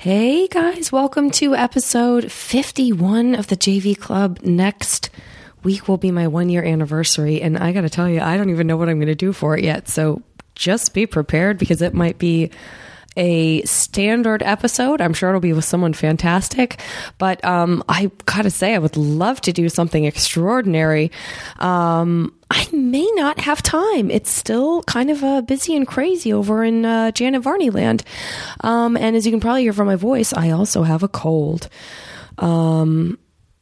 Hey guys, welcome to episode 51 of the JV Club. Next week will be my one year anniversary, and I gotta tell you, I don't even know what I'm gonna do for it yet. So just be prepared because it might be a standard episode. I'm sure it'll be with someone fantastic, but um, I gotta say, I would love to do something extraordinary. Um, I may not have time. It's still kind of uh, busy and crazy over in uh, Janet Varney land. Um, and as you can probably hear from my voice, I also have a cold. Um,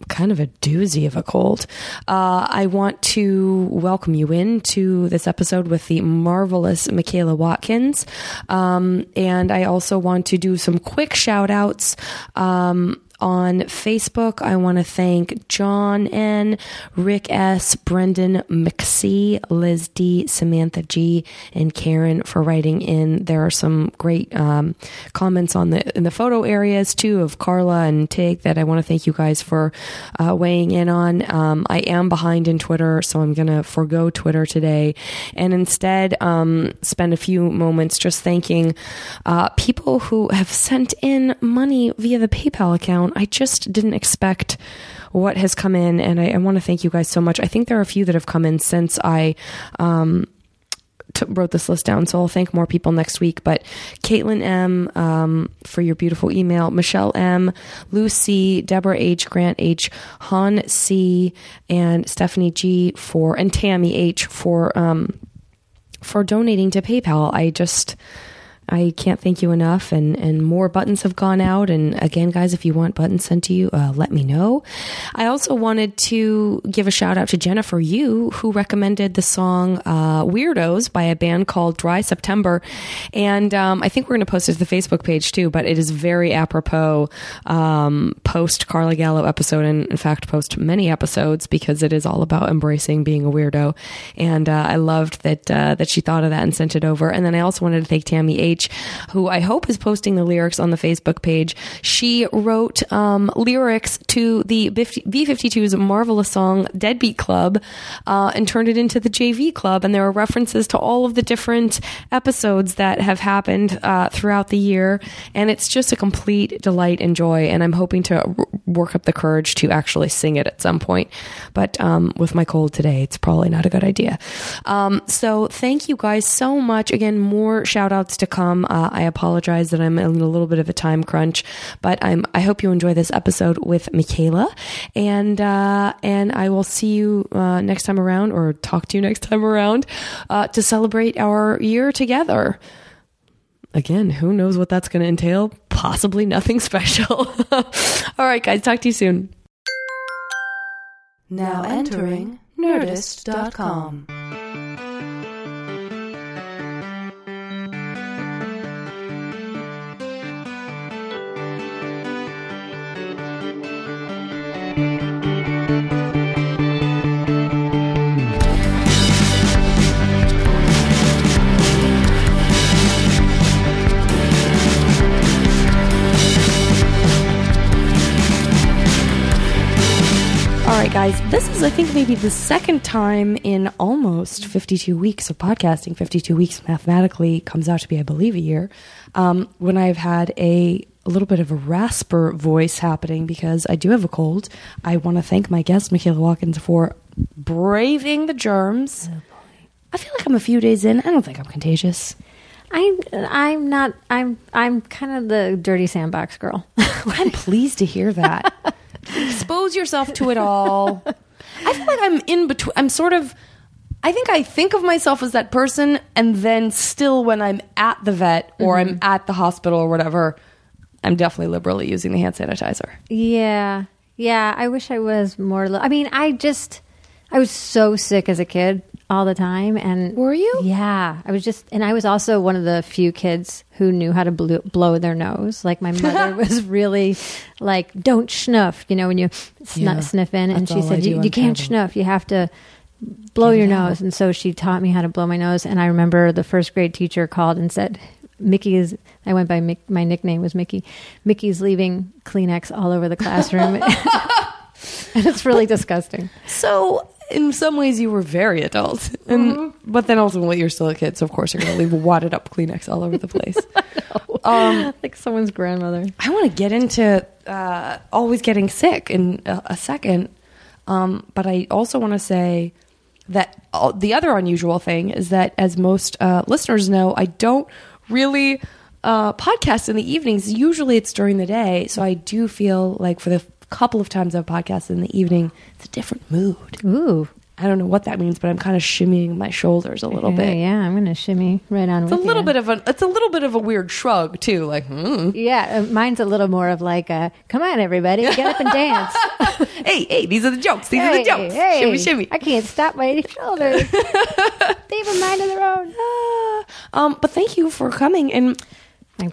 kind of a doozy of a cold. Uh, I want to welcome you into this episode with the marvelous Michaela Watkins. Um, and I also want to do some quick shout outs. Um, on Facebook. I want to thank John N., Rick S., Brendan McSee, Liz D., Samantha G., and Karen for writing in. There are some great um, comments on the in the photo areas too of Carla and Tig that I want to thank you guys for uh, weighing in on. Um, I am behind in Twitter, so I'm going to forego Twitter today and instead um, spend a few moments just thanking uh, people who have sent in money via the PayPal account I just didn't expect what has come in, and I, I want to thank you guys so much. I think there are a few that have come in since I. Um, T- wrote this list down, so I'll thank more people next week. But Caitlin M um, for your beautiful email, Michelle M, Lucy, Deborah H, Grant H, Han C, and Stephanie G for and Tammy H for um, for donating to PayPal. I just I can't thank you enough. And, and more buttons have gone out. And again, guys, if you want buttons sent to you, uh, let me know. I also wanted to give a shout out to Jennifer Yu, who recommended the song uh, Weirdos by a band called Dry September. And um, I think we're going to post it to the Facebook page too, but it is very apropos um, post Carla Gallo episode. And in fact, post many episodes because it is all about embracing being a weirdo. And uh, I loved that, uh, that she thought of that and sent it over. And then I also wanted to thank Tammy H who I hope is posting the lyrics on the Facebook page. She wrote um, lyrics to the B 52's marvelous song Deadbeat Club uh, and turned it into the JV Club. And there are references to all of the different episodes that have happened uh, throughout the year. And it's just a complete delight and joy. And I'm hoping to work up the courage to actually sing it at some point. But um, with my cold today, it's probably not a good idea. Um, so thank you guys so much. Again, more shout outs to come. Uh, I apologize that I'm in a little bit of a time crunch, but I'm, I hope you enjoy this episode with Michaela, and uh, and I will see you uh, next time around, or talk to you next time around, uh, to celebrate our year together. Again, who knows what that's going to entail? Possibly nothing special. All right, guys, talk to you soon. Now entering Nerdist.com. this is, I think, maybe the second time in almost 52 weeks of podcasting. 52 weeks mathematically comes out to be, I believe, a year, um, when I've had a, a little bit of a rasper voice happening because I do have a cold. I want to thank my guest, Michaela Watkins, for braving the germs. I feel like I'm a few days in. I don't think I'm contagious. I'm I'm not I'm I'm kind of the dirty sandbox girl. I'm pleased to hear that. Expose yourself to it all. I feel like I'm in between. I'm sort of. I think I think of myself as that person, and then still, when I'm at the vet or I'm mm-hmm. at the hospital or whatever, I'm definitely liberally using the hand sanitizer. yeah, yeah. I wish I was more. Li- I mean, I just I was so sick as a kid all the time, and Were you? Yeah, I was just, and I was also one of the few kids who knew how to blow, blow their nose. Like my mother was really like, "Don't snuff," you know, when you sn- Yeah, sniff in, and that's she all I said, do "You, on you can't cabin." snuff. You have to." blow your nose and so she taught me how to blow my nose and i remember the first grade teacher called and said mickey is i went by Mick, my nickname was mickey mickey's leaving kleenex all over the classroom and it's really disgusting So, in some ways, you were very adult. And but then ultimately you're still a kid, so of course you're going to leave wadded up Kleenex all over the place. um, like someone's grandmother. I want to get into uh, always getting sick in a, a second, um, but I also want to say that uh, the other unusual thing is that, as most uh, listeners know, I don't really uh, podcast in the evenings. Usually, it's during the day, so I do feel like for the couple of times I've podcasted in the evening, it's a different mood. Ooh. I don't know what that means, but I'm kind of shimmying my shoulders a little yeah, bit. Yeah, I'm gonna shimmy right on. It's a little bit of a it's a little bit of a weird shrug too, like hmm. Yeah, uh, mine's a little more of like, a, "Come on, everybody, get up and dance." hey, hey, these are the jokes. These are the jokes. hey, shimmy, shimmy. I can't stop my shoulders. they have a mind of their own. Ah, um, but thank you for coming. And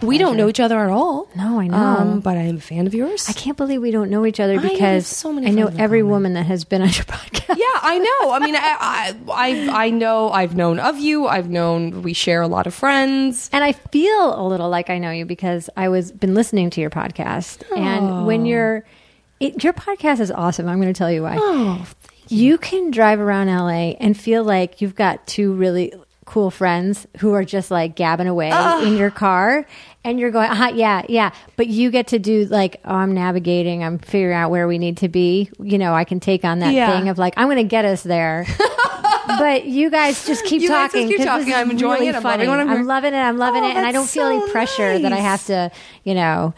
we don't know each other at all. No, I know. Um, but I am a fan of yours. I can't believe we don't know each other I because so many I know every common. woman that has been on your podcast. yeah, I know. I mean, I, I, I, I know. I've known of you. I've known. We share a lot of friends. And I feel a little like I know you because I was been listening to your podcast, and when you're, it, your podcast is awesome. I'm going to tell you why. Oh, you can drive around LA and feel like you've got two really cool friends who are just like gabbing away in your car and you're going uh yeah yeah but you get to do like oh i'm navigating i'm figuring out where we need to be you know i can take on that Yeah. thing of like i'm going to get us there but you guys just keep You guys just talking talking. I'm enjoying really it. I'm funny. loving I'm loving it i'm loving Oh, it and i don't that's feel any so pressure that i have to you know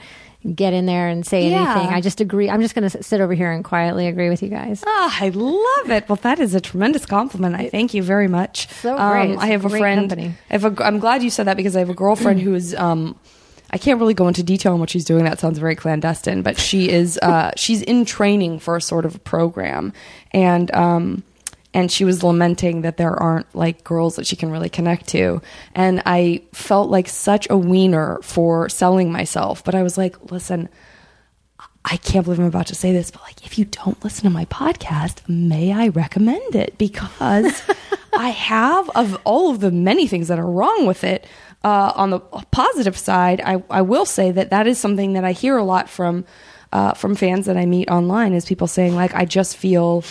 get in there and say Yeah. anything i just agree i'm just going to sit over here and quietly agree with you guys Ah, I love it. Well, that is a tremendous compliment. I thank you very much. So great. It's I have a friend. company. I have a, I'm glad you said that because I have a girlfriend who is. Um, I can't really go into detail on what she's doing. That sounds very clandestine, but she is. Uh, she's in training for a sort of program, and um, and she was lamenting that there aren't like girls that she can really connect to, and I felt like such a wiener for selling myself. But I was like, listen. I can't believe I'm about to say this, but like, if you don't listen to my podcast, may I recommend it? Because I have, of all of the many things that are wrong with it, uh, on the positive side, I, I will say that that is something that I hear a lot from uh, from fans that I meet online is people saying like, I just feel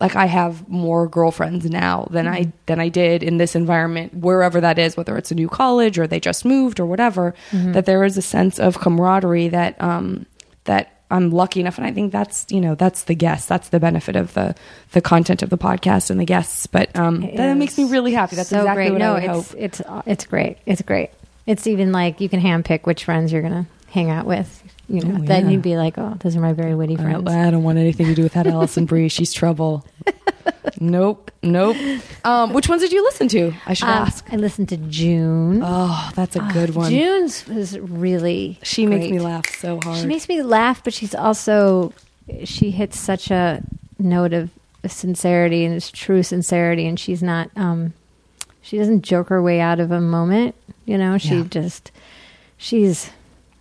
like I have more girlfriends now than I than I did in this environment, wherever that is, whether it's a new college or they just moved or whatever. That there is a sense of camaraderie that um, that I'm lucky enough, and I think that's you know that's the guest, that's the benefit of the the content of the podcast and the guests. But um, that makes me really happy. That's so exactly great. what no, I it's hope. it's it's great. It's great. It's even like you can handpick which friends you're gonna hang out with. You know, Oh, then yeah. you'd be like, oh, those are my very witty I, friends. I don't want anything to do with that Alison Brie. She's trouble. nope, nope. Um, which ones did you listen to? I should Um, ask. I listened to June. Oh, that's a good one. June's was really. She makes me laugh so hard. She makes me laugh, but she's also she hits such a note of sincerity and it's true sincerity, and she's not. um She doesn't joke her way out of a moment. You know, she Yeah. just she's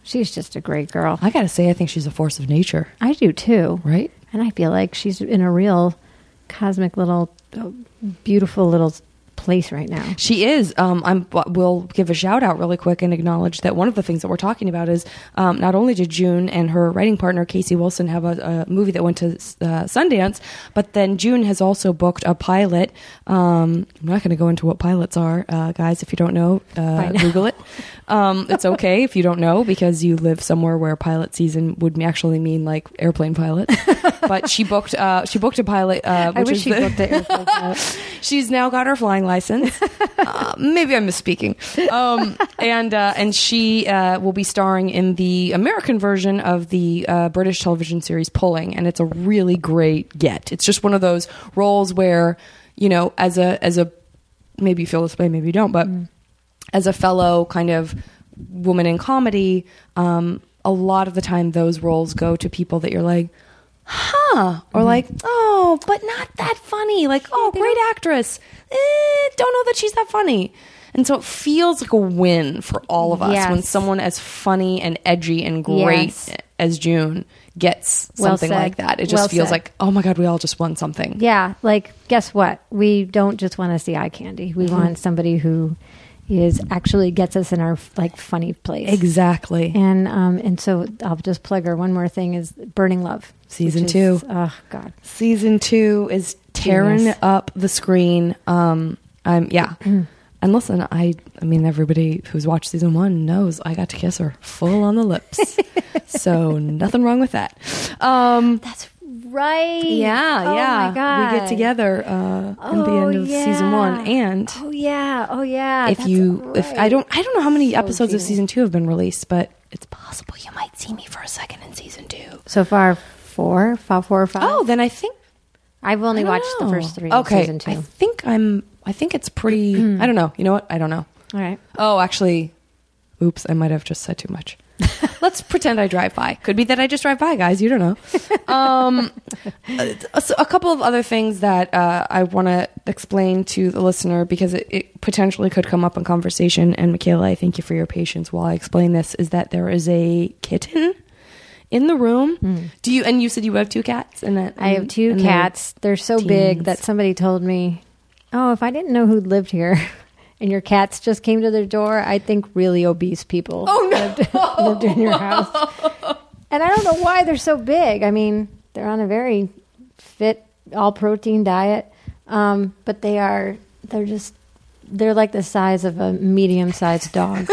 she's just a great girl. I gotta say, I think she's a force of nature, I do too, right? and I feel like she's in a real cosmic little uh, beautiful little place right now. She is. Um, I'm. We'll give a shout out really quick and acknowledge that one of the things that we're talking about is um, not only did June and her writing partner Casey Wilson have a, a movie that went to uh, Sundance, but then June has also booked a pilot. Um, I'm not going to go into what pilots are, uh, guys. If you don't know, uh, Google it. Um, it's okay if you don't know because you live somewhere where pilot season would actually mean like airplane pilot. but she booked. Uh, she booked a pilot. Uh, I wish is she the- booked it. She's now got her flying license. uh, maybe I'm misspeaking. Um, and uh, and she uh, will be starring in the American version of the uh, British television series Pulling, and it's a really great get. It's just one of those roles where you know, as a as a maybe you feel this way, maybe you don't, but as a fellow kind of woman in comedy, um, a lot of the time those roles go to people that you're like, huh, or like, oh, but not that funny. Like, oh, great actress. Eh, don't know that she's that funny. And so it feels like a win for all of us Yes. when someone as funny and edgy and great Yes. as June gets Well something said. like that. It just Well feels said. like, oh my God, we all just won something. Yeah, like guess what? We don't just want to see eye candy. Mm-hmm. We want somebody who, is actually gets us in our like funny place. Exactly. And um and so I'll just plug her one more thing is Burning Love Season two. is- Oh God, Season two is tearing Genius. up the screen. Um, I'm yeah. And listen, I I mean everybody who's watched season one knows I got to kiss her full on the lips. so nothing wrong with that. Um, that's right. yeah, oh yeah. My God, We get together uh, at the Oh, end of season one, and Oh yeah, oh yeah. if that's you if I don't I don't know how many So episodes of season two have been released, but it's possible you might see me for a second in season two. so far four, five, four or five. Oh, then I think I've only watched the first three. Okay, season two. I think I'm. I think it's pretty. I don't know. You know what? I don't know. All right. Oh, actually, oops. I might have just said too much. Let's pretend I drive by. Could be that I just drive by, guys. You don't know. Um, a, so a couple of other things that uh, I want to explain to the listener because it, it potentially could come up in conversation. And Michaela, I thank you for your patience while I explain this. Is that there is a kitten in the room? Do you? And you said you have two cats. And that I have two and they're- cats. They're so big that somebody told me, "Oh, if I didn't know who lived here, and your cats just came to their door, I think really obese people Oh, no. lived, lived in your house." And I don't know why they're so big. I mean, they're on a very fit, all protein diet, um, but they are. They're just. They're like the size of a medium-sized dog.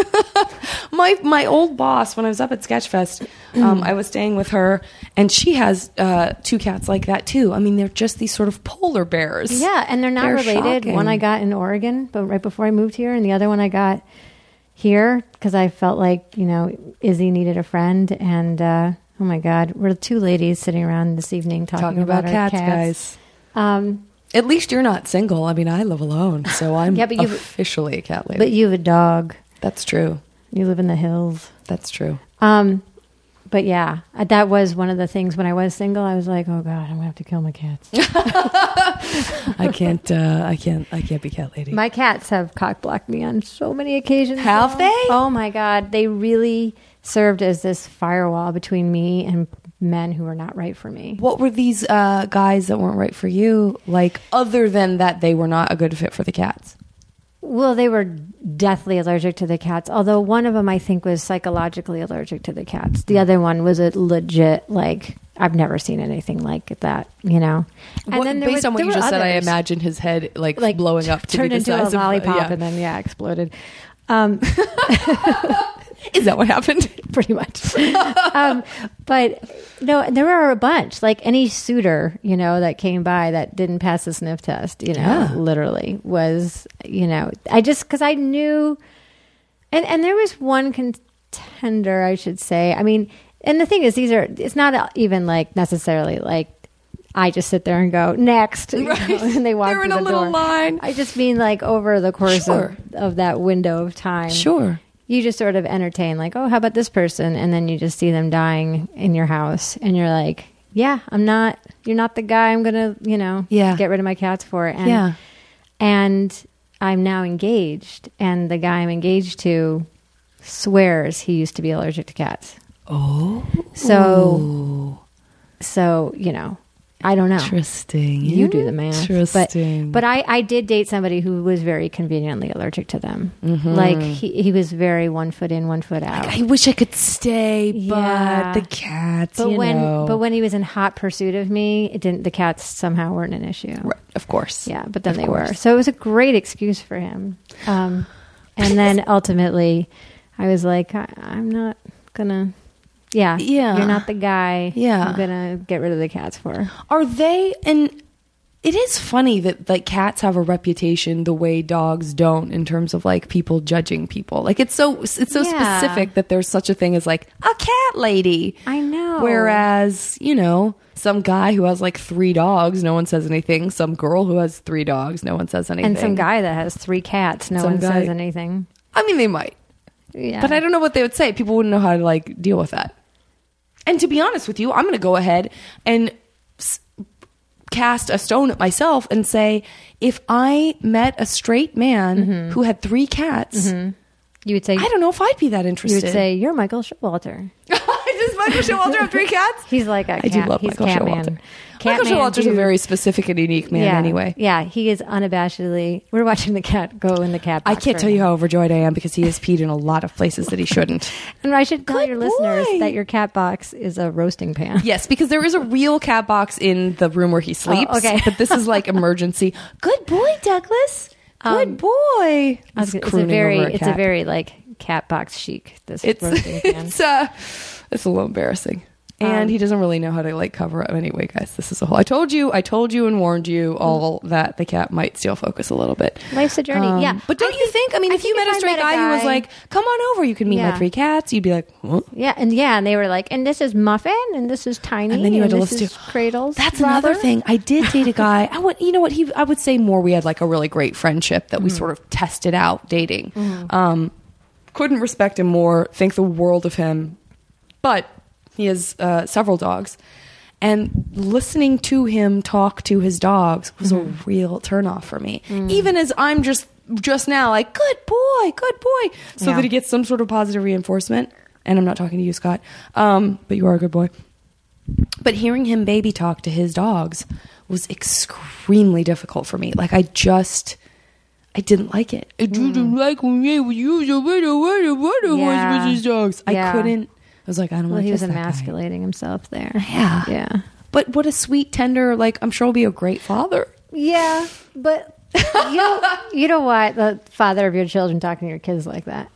My my old boss when I was up at Sketchfest, um, I was staying with her, and she has uh, two cats like that too. I mean, they're just these sort of polar bears. Yeah, and they're not They're related. shocking. One I got in Oregon, but right before I moved here, and the other one I got here because I felt like you know Izzy needed a friend, and uh, oh my God, we're two ladies sitting around this evening talking, talking about, our cats, cats, guys. Um, At least you're not single. I mean, I live alone, so I'm Yeah, but you- officially a cat lady. but you have a dog. That's true. You live in the hills. That's true. Um, but yeah, uh, that was one of the things when I was single. I was like, oh God, I'm gonna have to kill my cats. I can't. Uh, I can't. I can't be cat lady. My cats have cock blocked me on so many occasions. Have though. they? Oh my god, they really served as this firewall between me and men who were not right for me. what were these uh, guys that weren't right for you like? Other than that, they were not a good fit for the cats. Well, they were deathly allergic to the cats. Although one of them, I think, was psychologically allergic to the cats. The other one was a legit like I've never seen anything like that. You know. And What- there based was- on what you just said, I imagine his head like, like blowing up to turned into size a of lollipop yeah. and then yeah exploded. Um, Is that what happened? pretty much. um, but no, there were a bunch. Like any suitor, you know, that came by that didn't pass the sniff test, you know, Yeah. literally was, you know, I just because I knew, and and there was one contender, I should say. I mean, and the thing is, these are it's not even like necessarily like. I just sit there and go next, you know, and they walk They're through in a little door. line. I just mean like over the course Sure. of, of that window of time Sure. You just sort of entertain like oh how about this person and then you just see them dying in your house and you're like yeah i'm not you're not the guy i'm gonna you know Yeah. get rid of my cats for and Yeah. and i'm now engaged and the guy i'm engaged to swears he used to be allergic to cats Oh. so so you know i don't know Interesting. you do the math. Interesting. But, but I, I did date somebody who was very conveniently allergic to them. Mm-hmm. Like he, he was very one foot in, one foot out. I wish I could stay, Yeah. but the cats. But you when know. but when he was in hot pursuit of me, it didn't the cats somehow weren't an issue. Right, of course. Yeah, but then Of they were. So it was a great excuse for him. Um, and then ultimately, I was like, I, I'm not gonna. Yeah, Yeah. You're not the guy. Yeah. I'm gonna get rid of the cats for. Are they and it is funny that like cats have a reputation the way dogs don't in terms of like people judging people. Like it's so it's so Yeah. specific that there's such a thing as like a cat lady. I know. Whereas, you know, some guy who has like three dogs, no one says anything. Some girl who has three dogs, no one says anything. and some guy that has three cats, no Some one guy- says anything. I mean, they might. Yeah, But I don't know what they would say. People wouldn't know how to like deal with that. And to be honest with you, I'm going to go ahead and s- cast a stone at myself and say, if I met a straight man mm-hmm. who had three cats, mm-hmm. You would say I don't know if I'd be that interested. you would say you're Michael Showalter. I just Michael Showalter have three cats? He's like a cat. I do love he's Michael cat Showalter. man. Michael Catman Showalter's a very specific and unique man yeah. anyway. Yeah, he is unabashedly. We're watching the cat go in the cat. I can't right tell you how overjoyed I am because he has peed in a lot of places that he shouldn't. And I should tell Good your listeners that your cat box is a roasting pan. yes, because there is a real cat box in the room where he oh, sleeps. Oh, okay. But this is like emergency. Good boy, Douglas. Good Um, boy. I was It's a very, over it's a very like cat box chic. This it's roasting pan. it's uh it's a little embarrassing. And Um, he doesn't really know how to like cover up. Anyway, guys, this is a whole. I told you, I told you, and warned you all that the cat might steal focus a little bit. Life's a journey. Um, yeah, but don't I you think? I mean, if you think met a straight guy, who was like, "Come on over, you can meet my three cats," you'd be like, huh? yeah, and yeah, and they were like, and this is Muffin, and this is Tiny, And then you had to this listen to- Cradles. That's another thing. I did date a guy. I would, you know what? He, I would say more. We had like a really great friendship that we Mm-hmm. sort of tested out dating. Um, couldn't respect him more. Think the world of him, but he has uh, several dogs, and listening to him talk to his dogs was a Mm-hmm. real turnoff for me. Mm. Even as I'm just just now like, good boy, good boy, so Yeah. that he gets some sort of positive reinforcement. And I'm not talking to you, Scott, um, but you are a good boy. But hearing him baby talk to his dogs was extremely difficult for me. Like I just I didn't like it. I didn't like when using it when it Yeah. was with his dogs. I couldn't was like, I don't Well, want he was that guy. emasculating himself there. Yeah. yeah, But what a sweet, tender, like I'm sure he'll be a great father. yeah. But you know, you know what? The father of your children talking to your kids like that.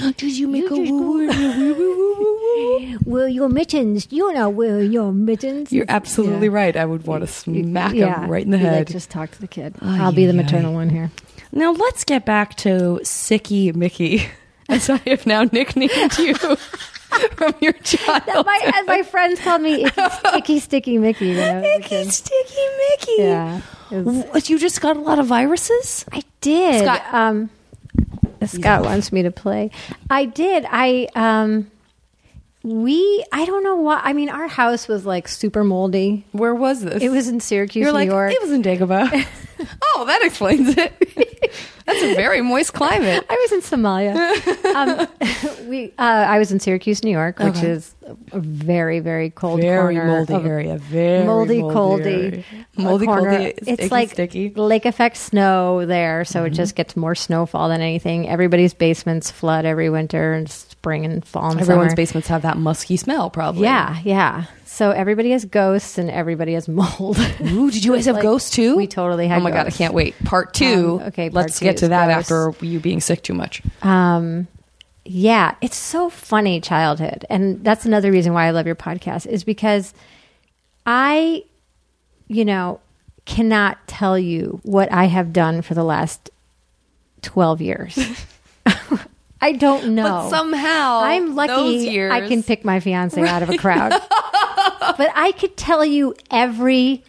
Did you make a just woo woo? Will your mittens? You know, will your mittens? You're absolutely Yeah. right. I would want to smack Yeah. him right in the Be like, head. just talk to the kid. Ay, I'll be the maternal one here. Now let's get back to Sicky Mickey, as I have now nicknamed you from your child. my my friends called me Icky, Icky Sticky Mickey. Icky. Sticky Mickey. Yeah, was- you just got a lot of viruses? I did. Scott. Um, Scott wants me to play. I did. I um, we. I don't know why. I mean, our house was like super moldy. Where was this? It was in Syracuse, You're New like, York. it was in Dagobah. oh, that explains it. That's a very moist climate. I was in Somalia. um, we. Uh, I was in Syracuse, New York, which Okay. is a very, very cold Very corner moldy of- area. Very moldy, moldy coldy. Moldy, coldy, It's icky, like sticky. Mm-hmm. lake effect snow there, so it just gets more snowfall than anything. Everybody's basements flood every winter and spring and fall and Everyone's summer. basements have that musky smell, probably. Yeah, yeah. So everybody has ghosts and everybody has mold. Ooh, did you guys have Like, ghosts too? we totally had Oh my god, I can't wait. Part two. Um, okay, part let's two get to that ghosts. after you being sick too much. um, yeah, it's so funny childhood, and that's another reason why I love your podcast is because I, you know, cannot tell you what I have done for the last twelve years. I don't know. But somehow, I'm lucky years, I can pick my fiance out of a crowd. but I could tell you every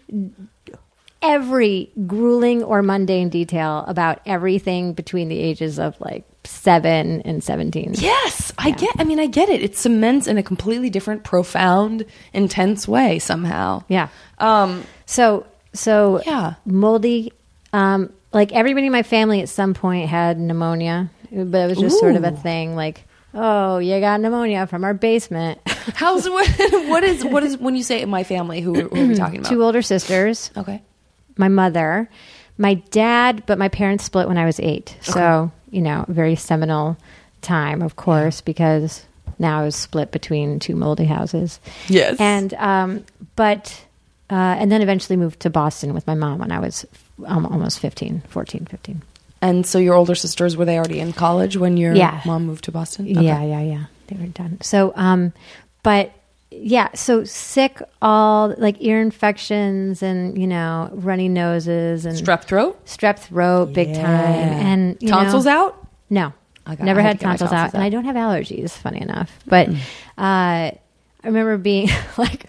every grueling or mundane detail about everything between the ages of like 7 and 17. Yes, I get. I mean, I get it. It cements in a completely different, profound, intense way somehow. Yeah. Um. So so Yeah. moldy um like everybody in my family at some point had pneumonia, but it was just sort of a thing like Oh, you got pneumonia from our basement. How's what? What is what is when you say my family? Who, who are we talking about? Two older sisters. Okay. my mother, my dad, but my parents split when I was eight. So, you know, very seminal time, of course, because now I was split between two moldy houses. Yes. And, um, but, uh, and then eventually moved to Boston with my mom when I was um, almost 15, 14, 15. And so your older sisters were they already in college when your Yeah. mom moved to Boston? Yeah, yeah, yeah. They were done. So, um, but yeah, so sick, all like ear infections and, you know, runny noses and Strep throat, strep throat big time. And you tonsils know, out. No, I got- never had had to get my tonsils, tonsils out, and. I don't have allergies. Funny enough, but uh, I remember being like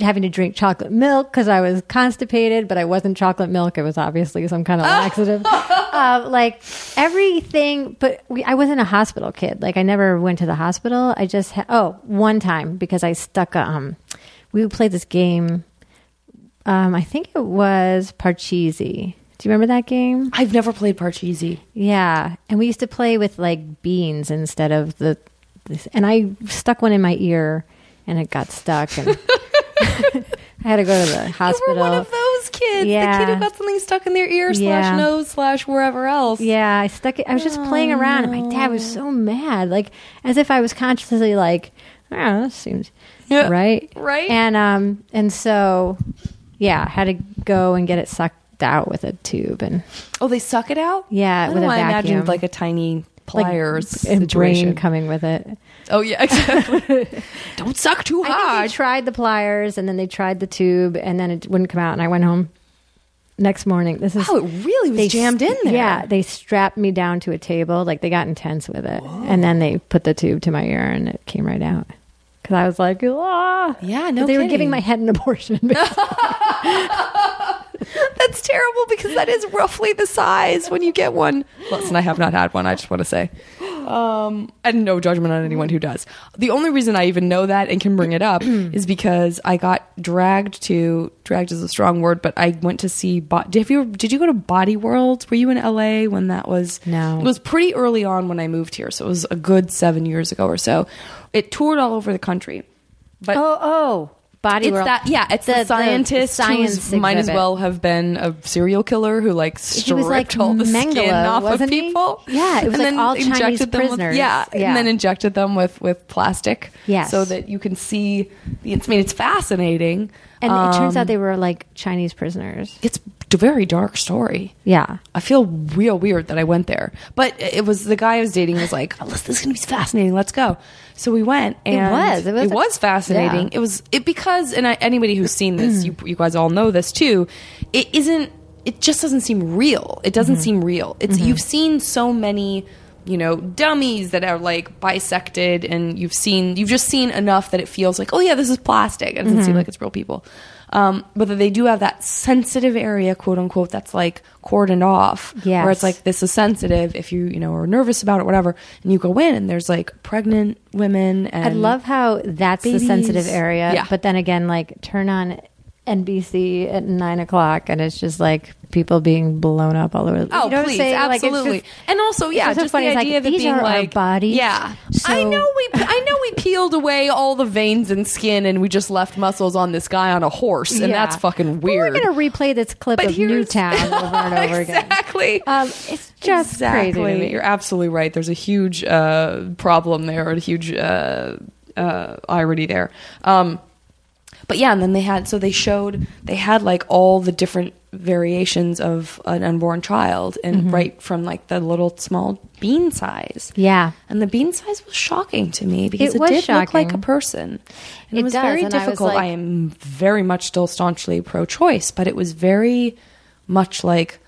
having to drink chocolate milk because I was constipated, but I wasn't chocolate milk. It was obviously some kind of laxative. uh, like everything, but we, I wasn't a hospital kid. Like I never went to the hospital. I just ha- oh one time because I stuck a, um we would play this game. Um, I think it was Parcheesi. Do you remember that game? I've never played Parcheesi. Yeah, and we used to play with like beans instead of the, this, and I stuck one in my ear, and it got stuck, and I had to go to the You hospital. were one of those kids. Yeah. The kid who got something stuck in their ear Yeah. slash nose slash wherever else. Yeah, I stuck it. I was just playing around, and my dad was so mad, like as if I was consciously like, "Oh, this seems Yeah. right, Right. And um, and so, yeah, I had to go and get it sucked out with a tube, and Oh, they suck it out? Yeah, I with a I imagined vacuum. like a tiny like pliers and situation. brain coming with it. oh yeah, exactly. don't suck too I hard. they tried the pliers, and then they tried the tube, and then it wouldn't come out, and I went home. Next morning, this is Oh, it really was they jammed in there. Yeah, they strapped me down to a table. Like they got intense with it, and then they put the tube to my ear, and it came right out. Because I was like, ah. Yeah, no But they were giving my head an abortion. That's terrible because that is roughly the size when you get one. Listen, I have not had one. I just want to say, um, and no judgment on anyone who does. The only reason I even know that and can bring it up is because I got dragged to dragged is a strong word, but I went to see. Bo- did you did you go to Body World? Were you in LA when that was? No. it was pretty early on when I moved here, so it was a good seven years ago or so. It toured all over the country, but oh, oh, body it's world. that yeah it's the, The- the scientist science who might as well have been a serial killer who like He stripped was like all the skin off of wasn't he? people Yeah, it was like all Chinese injected them with- prisoners. yeah, Yeah. and then injected them with with plastic Yes. so that you can see the i mean it's fascinating and it turns Um, out they were like Chinese prisoners. it's very dark story Yeah. I feel real weird that I went there, but it was the guy I was dating was like, oh, "Alyssa, this is gonna be fascinating. Let's go." So we went, and was. It was- it was fascinating. yeah. It was it because, and I, anybody who's seen this, mm. you you guys all know this too. It isn't. It just doesn't seem real. It doesn't mm-hmm. seem real. It's mm-hmm. you've seen so many. You know, dummies that are like bisected, and you've seen, you've just seen enough that it feels like, oh yeah, this is plastic. It doesn't seem mm-hmm. like it's real people. Um, but that they do have that sensitive area, quote unquote, that's like cordoned off, Yes. where it's like this is sensitive if you you know are nervous about it, whatever, and you go in and there's like pregnant women and I love how that's the sensitive area. Yeah. But then again, like turn on NBC at nine o'clock and it's just like people being blown up all over. Oh, you know please, saying? Like, absolutely. just- and also, yeah, it's so just funny. the It's like, idea of it these being are our like bodies. Yeah, So- I know we, I know we peeled away all the veins and skin, and we just left muscles on this guy on a horse, and Yeah. that's fucking But weird. we're going to replay this clip But of Newtown over and over again. exactly. Um, it's just crazy to me. You're absolutely right. There's a huge uh, problem there, a huge uh, uh, irony there. Um, but yeah, and then they had so they showed they had like all the different variations of an unborn child, and Mm-hmm. right from like the little small bean size. Yeah. And the bean size was shocking to me because It it, did look like a person. And it, It was does, very and I difficult. I, am very much still staunchly pro-choice, but it was very much like,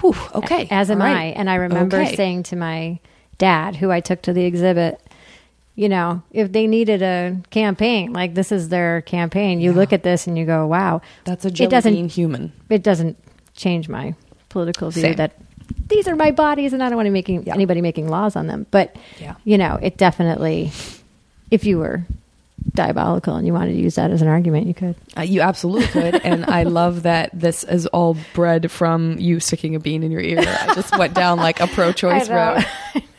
whew, okay, As am all I. And I remember okay. saying to my dad, who I took to the exhibit, you know, if they needed a campaign, like this is their campaign, you look at this and you go, wow. that's a it doesn't, bean human. It doesn't change my political view Same. that these are my bodies and I don't want to making Yeah. anybody making laws on them. But Yeah. you know, it definitely if you were diabolical and you wanted to use that as an argument, you could. Uh, you absolutely could, and I love that this is all bred from you sticking a bean in your ear. I just went down like a pro-choice I know. route.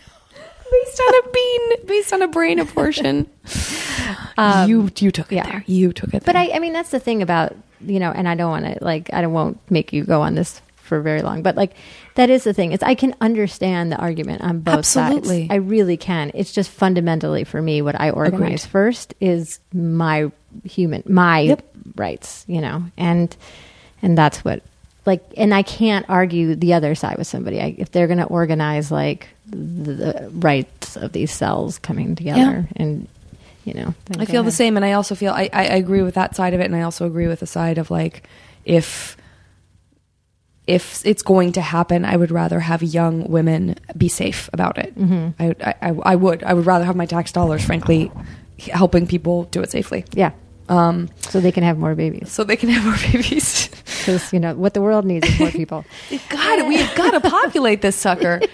based on a bean, based on a brain abortion. you you took it Um, yeah. there. You took it. But there. I, I mean, that's the thing about you know, and I don't want to like I don't won't make you go on this for very long, but like that is the thing. It's I can understand the argument on both sides. Absolutely. sides. I really can. It's just fundamentally for me what I organize Agreed. first is my human my Yep. rights, you know, and and that's what like and I can't argue the other side with somebody. I, if they're going to organize like the, the rights of these cells coming together yeah. and you know, I feel the same, and I also feel I, I, I agree with that side of it, and I also agree with the side of like if if it's going to happen, I would rather have young women be safe about it. Mm-hmm. I, I I would I would rather have my tax dollars, frankly, helping people do it safely, Yeah. Um, So they can have more babies. so they can have more babies. because you know what the world needs is more people. God, we've got to populate this sucker.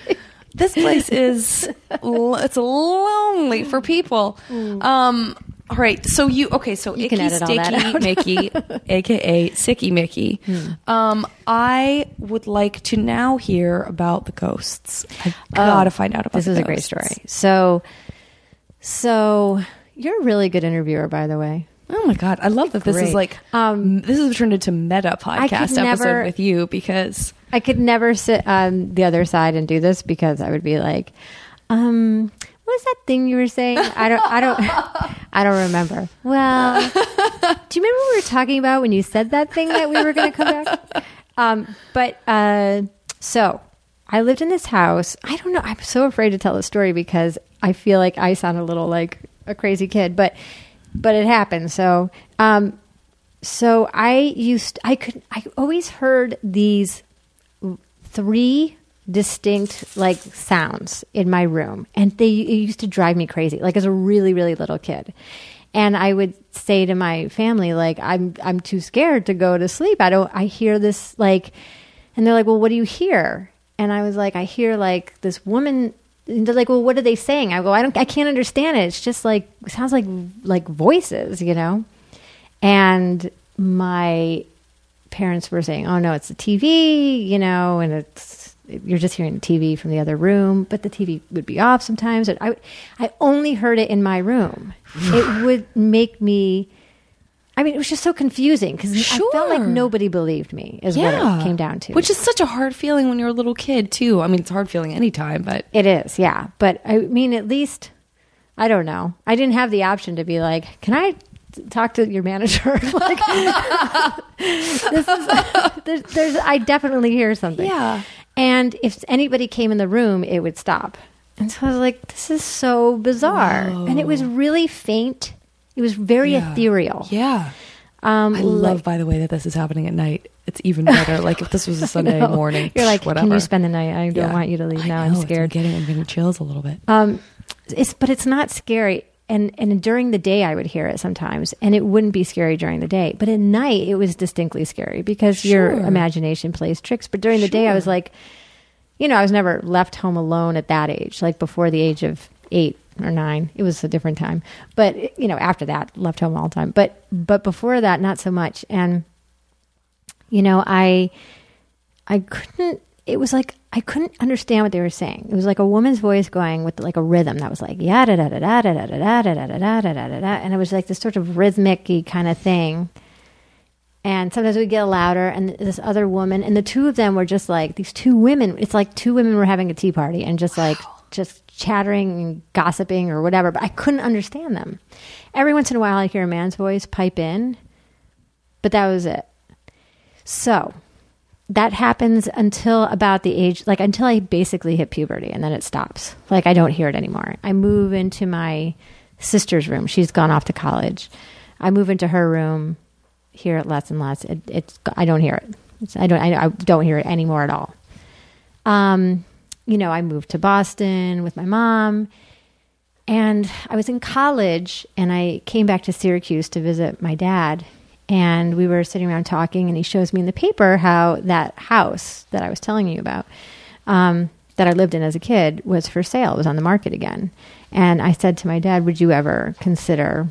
This place is it's lonely for people. Um, all right, so you okay? So You Icky can edit all that Sticky. Mickey, aka Sicky Mickey. Um, I would like to now hear about the ghosts. I've got to find out about. Oh, this is a great story. So, so You're a really good interviewer, by the way. Oh my god, I love that this is like Um, this has turned into meta podcast episode never- with you because I could never sit on the other side and do this because I would be like, um, what was that thing you were saying? I don't, I don't, I don't remember. Well, do you remember what we were talking about when you said that thing that we were going to come back? Um, but uh, so I lived in this house. I don't know. I'm so afraid to tell the story because I feel like I sound a little like a crazy kid, but but it happened. So um, so I used I could I always heard these three distinct like sounds in my room and they used to drive me crazy like as a really really little kid. And i would say to my family like i'm i'm too scared to go to sleep. I don't i hear this like and they're like well what do you hear? And i was like i hear like this woman and they're like well what are they saying i go i don't i can't understand it it's just like it sounds like like voices you know and my parents were saying, "Oh no, it's the TV," you know, and it's you're just hearing the TV from the other room, but the TV would be off sometimes. And I I only heard it in my room. it would make me. I mean, it was just so confusing because I felt like nobody believed me. Is what it came down to. which is such a hard feeling when you're a little kid too. I mean, it's a hard feeling anytime, but It is, yeah. But I mean, at least I don't know. I didn't have the option to be like, "Can I talk to your manager?" like, this is there's, there's. I definitely hear something. Yeah. And if anybody came in the room, it would stop. And so I was like, "This is so bizarre," and it was really faint. It was very Yeah. ethereal. yeah. Um, I love, by the way, that this is happening at night. It's even better. like if this was a Sunday morning, You're like, whatever. "Can you spend the night? I don't Yeah. want you to leave now. I'm scared." getting, I'm getting chills a little bit. Um, it's but it's not scary. And and during the day, I would hear it sometimes, and it wouldn't be scary during the day. But at night, it was distinctly scary because your imagination plays tricks. But during the day, I was like, you know, I was never left home alone at that age, like before the age of eight or nine. It was a different time. But you know, after that, left home all the time. But but before that, not so much. And you know, I I couldn't. It was like I couldn't understand what they were saying. It was like a woman's voice going with like a rhythm that was like yeah da da da da da da da da da da da da da da da, and it was like this sort of rhythmic kind of thing. And sometimes we get louder, and this other woman, and the two of them were just like these two women. It's like two women were having a tea party and just like just chattering and gossiping or whatever. But I couldn't understand them. Every once in a while, I hear a man's voice pipe in, but that was it. So that happens until about the age, like until I basically hit puberty, and then it stops. Like I don't hear it anymore. I move into my sister's room. She's gone off to college. I move into her room, hear it less and less. It, it's I don't hear it. It's, I don't. I, I don't hear it anymore at all. Um, you know, I moved to Boston with my mom, and I was in college, and I came back to Syracuse to visit my dad. And we were sitting around talking, and he shows me in the paper how that house that I was telling you about, um, that I lived in as a kid, was for sale. It was on the market again. And I said to my dad, "Would you ever consider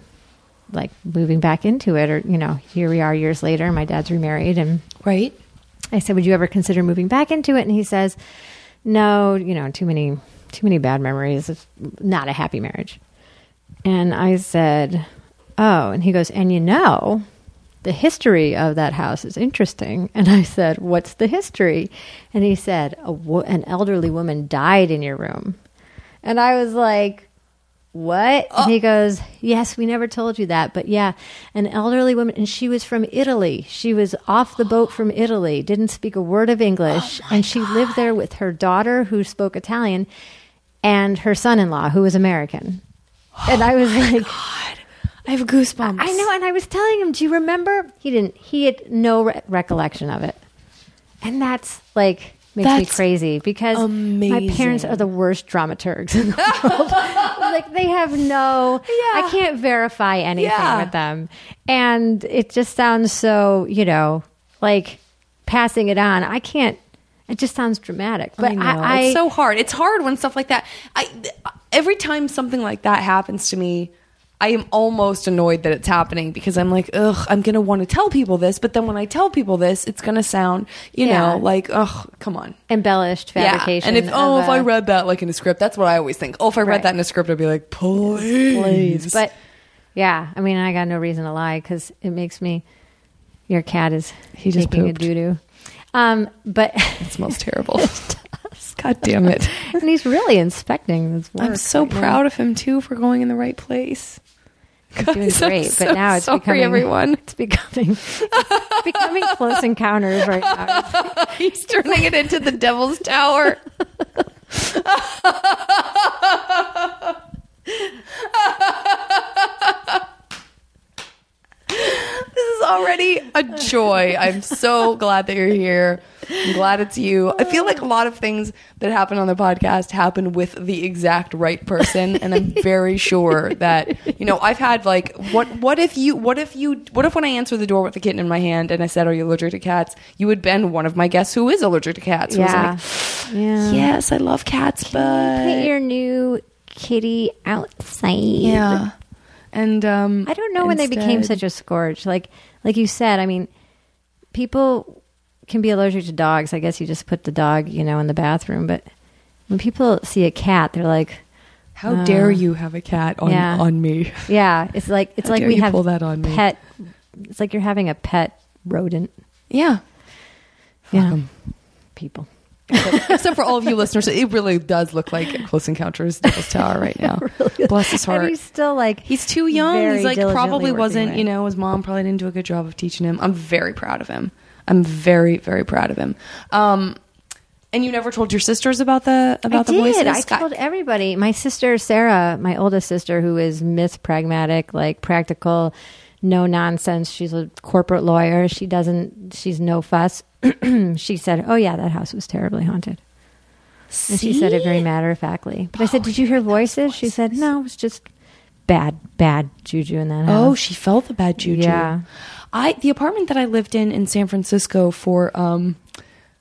like moving back into it?" Or you know, here we are years later, my dad's remarried, and Right? I said, "Would you ever consider moving back into it?" And he says, "No, you know, too many too many bad memories. It's not a happy marriage." And I said, "Oh," and he goes, "And you know, the history of that house is interesting." And I said, "What's the history?" And he said, wo- "An elderly woman died in your room." And I was like, what? And he oh. goes, Yes, we never told you that. But yeah, an elderly woman, and she was from Italy. She was off the boat from Italy, didn't speak a word of English. Oh and she lived there with her daughter, who spoke Italian, and her son in law, who was American. and I oh was like, I have goosebumps. I know. And I was telling him, Do you remember? He didn't, he had no re- recollection of it. And that's like, makes me crazy because my parents are the worst dramaturgs in the world. like they have no, yeah. I can't verify anything Yeah. with them, and it just sounds so, you know, like passing it on. I can't. It just sounds dramatic, but I know. I, I it's so hard. It's hard when stuff like that. I every time something like that happens to me, I am almost annoyed that it's happening because I'm like, ugh, I'm gonna want to tell people this, but then when I tell people this, it's gonna sound, you Yeah. know, like, ugh, come on. embellished fabrication. Yeah. And if oh, if I a- read that like in a script, that's what I always think. Oh, if I read Right. that in a script, I'd be like, please, please, but Yeah, I mean, I got no reason to lie because it makes me. Your cat is He just taking a pooped. doo doo. Um, but It smells terrible. God damn it. and he's really inspecting this work. I'm so right now. proud of him too for going in the right place. He's doing I'm great, so but now it's sorry, becoming everyone. It's becoming it's becoming close encounters right now. He's turning it into the Devil's Tower. this is already a joy. I'm so glad that you're here. I'm glad it's you. I feel like a lot of things that happen on the podcast happen with the exact right person, and I'm very sure that you know I've had like what what if you what if you what if when I answer the door with the kitten in my hand and I said, "Are you allergic to cats?" You would been one of my guests who is allergic to cats. who was Yeah, like, yeah. yes, I love cats, but Put your new kitty outside. yeah. And um, I don't know when they became such a scourge. Like like you said, I mean, people can be allergic to dogs. I guess you just put the dog, you know, in the bathroom. But when people see a cat, they're like, How Uh, dare you have a cat on yeah. on me? yeah, it's like it's How like we have pull that on me. pet. It's like you're having a pet rodent. Yeah. Yeah, 'em. people. Except for all of you listeners, it really does look like Close Encounters Devil's Tower right now. Bless his heart. And he's still like He's too young. He's like probably wasn't, you know, his mom probably didn't do a good job of teaching him. I'm very proud of him. I'm very, very proud of him. Um, and you never told your sisters about the about I the voices. I told everybody. My sister Sarah, my oldest sister, who is myth pragmatic, like practical, no nonsense. She's a corporate lawyer. She doesn't. She's no fuss. she said, "Oh yeah, that house was terribly haunted." And she said it very matter of factly. But I said, "Did you hear voices?" She said, "No, it was just bad, bad juju in that house." Oh, she felt the bad juju. Yeah. I the apartment that I lived in in San Francisco for um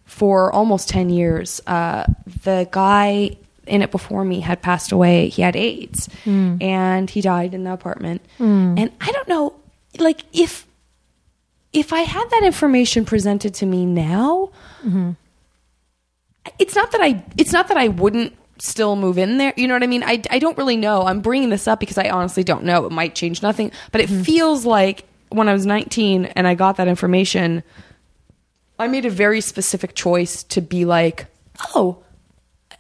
for almost 10 years. Uh the guy in it before me had passed away. He had AIDS and he died in the apartment. And I don't know like if if I had that information presented to me now, it's not that I it's not that I wouldn't still move in there. You know what I mean? I, I don't really know. I'm bringing this up because I honestly don't know. It might change nothing, but it feels like when I was 19 and I got that information, I made a very specific choice to be like, "Oh,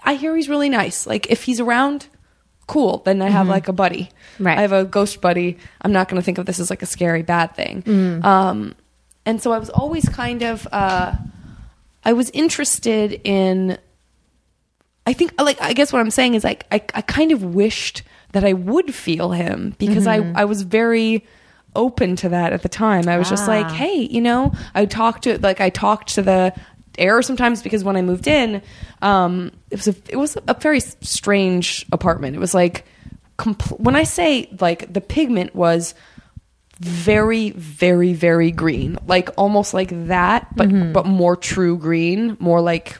I hear he's really nice. Like if he's around, cool. Then I have like a buddy. Right. I have a ghost buddy. I'm not going to think of this as like a scary bad thing. Um, and so I was always kind of, uh, I was interested in. I think, like, I guess what I'm saying is like, I, I kind of wished that I would feel him because I, I was very open to that at the time. I was just like, Ah. hey, you know, I talked to, like, I talked to the air sometimes because when I moved in, um, it was a, it was a very strange apartment. It was like, compl- when I say like the pigment was very very very green like almost like that but but more true green more like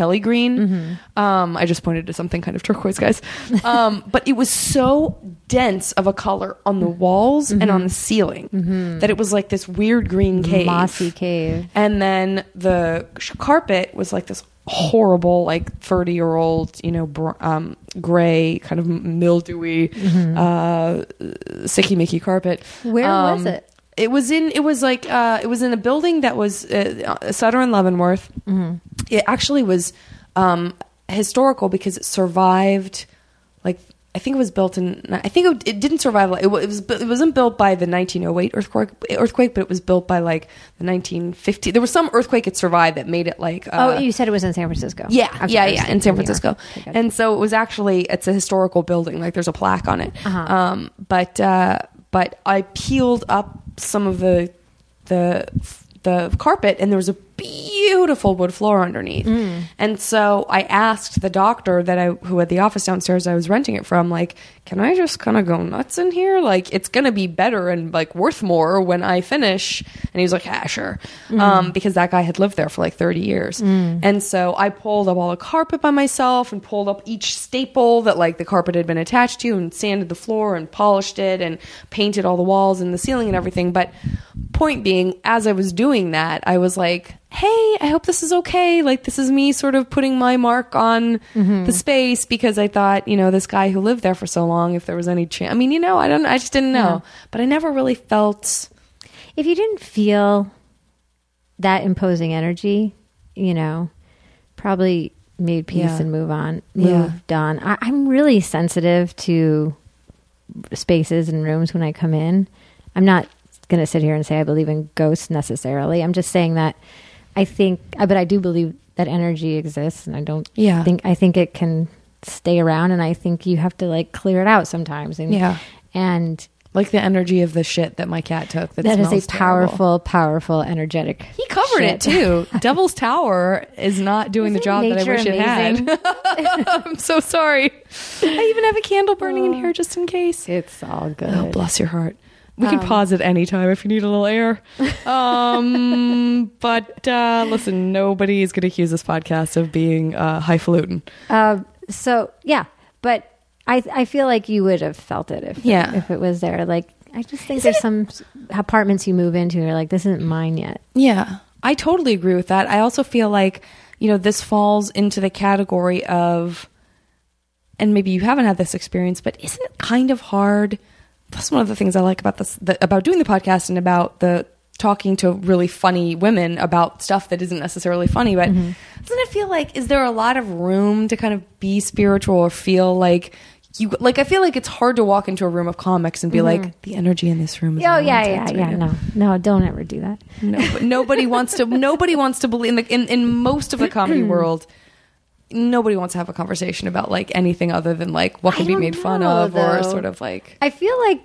kelly green. Um i just pointed to something kind of turquoise guys. Um but it was so dense of a color on the walls and on the ceiling that it was like this weird green cave. Mossy cave. and then the carpet was like this horrible, like thirty year old, you know, br- um, gray, kind of mildewy, uh, sicky mickey carpet. Where Um, was it? It was in. It was like. Uh, it was in a building that was uh, Sutter and Leavenworth. It actually was um, historical because it survived. Like I think it was built in. I think it, it didn't survive. It, it was. It wasn't built by the 1908 earthquake. Earthquake, but it was built by like the 1950. There was some earthquake it survived that made it like. Uh, oh, you said it was in San Francisco. yeah, yeah, yeah, in San Francisco. Okay, and so it was actually it's a historical building. Like there's a plaque on it. Uh-huh. Um, but uh, but I peeled up some of the the the carpet, and there was a beautiful wood floor underneath. Mm. And so I asked the doctor that I who had the office downstairs I was renting it from, like, can I just kind of go nuts in here? Like, it's gonna be better and like worth more when I finish. And he was like, yeah, sure, Mm. um, because that guy had lived there for like thirty years. And so I pulled up all the carpet by myself and pulled up each staple that like the carpet had been attached to and sanded the floor and polished it and painted all the walls and the ceiling and everything. But point being, as I was doing that, I was like, hey, I hope this is okay. Like, this is me sort of putting my mark on Mm-hmm. the space because I thought, you know, this guy who lived there for so long, if there was any chance. I mean, you know, I don't, I just didn't know. But I never really felt, if you didn't feel that imposing energy, you know, probably made peace Yeah. and move on, Yeah. moved on. I, I'm really sensitive to spaces and rooms when I come in. I'm not going to sit here and say I believe in ghosts necessarily. I'm just saying that I think, uh, but I do believe that energy exists, and I don't Yeah. think I think it can stay around, and I think you have to like clear it out sometimes. And Yeah. and like the energy of the shit that my cat took. That, that is a terrible. powerful, powerful, energetic. He covered it too. Devil's Tower is not doing the Isn't job that I wish amazing? it had. I'm so sorry. I even have a candle burning in here just in case. It's all good. Oh, bless your heart. We can pause at any time if you need a little air. Um, but uh, listen, nobody is going to accuse this podcast of being uh, highfalutin. Um, so yeah, but I I feel like you would have felt it if Yeah. if it was there. Like I just think there's some apartments you move into. You're like, this isn't mine yet. Yeah, I totally agree with that. I also feel like, you know, this falls into the category of, and maybe you haven't had this experience, but isn't it kind of hard? That's one of the things I like about this, the, about doing the podcast and about the talking to really funny women about stuff that isn't necessarily funny. But mm-hmm. doesn't it feel like, is there a lot of room to kind of be spiritual or feel like, you like I feel like it's hard to walk into a room of comics and be like mm-hmm. the energy in this room is Oh yeah, yeah, nonsense yeah. now." No, no, don't ever do that. No, nobody wants to. Nobody wants to believe in, the, in in most of the comedy world. Nobody wants to have a conversation about like anything other than like what can be made fun know, of or sort of like I feel like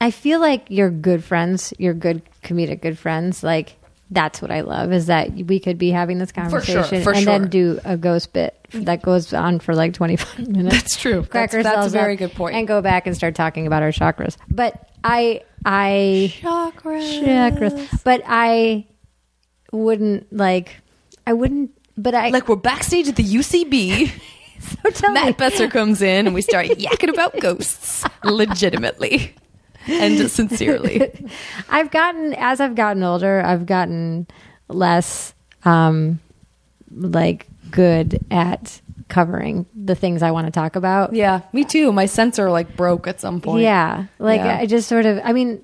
I feel like you're good friends. You're good comedic good friends. Like that's what I love is that we could be having this conversation for and sure. then do a ghost bit that goes on for like 25 minutes. That's true. Crack That's- that's a very good point. And go back and start talking about our chakras. But I I chakras. chakras. But I wouldn't like I wouldn't but I Like we're backstage at the UCB. so tell me Matt Besser comes in and we start yakking about ghosts legitimately and sincerely. I've gotten as I've gotten older, I've gotten less um like good at covering the things I want to talk about. Yeah, me too. My censor like broke at some point. Yeah. Like Yeah. I just sort of I mean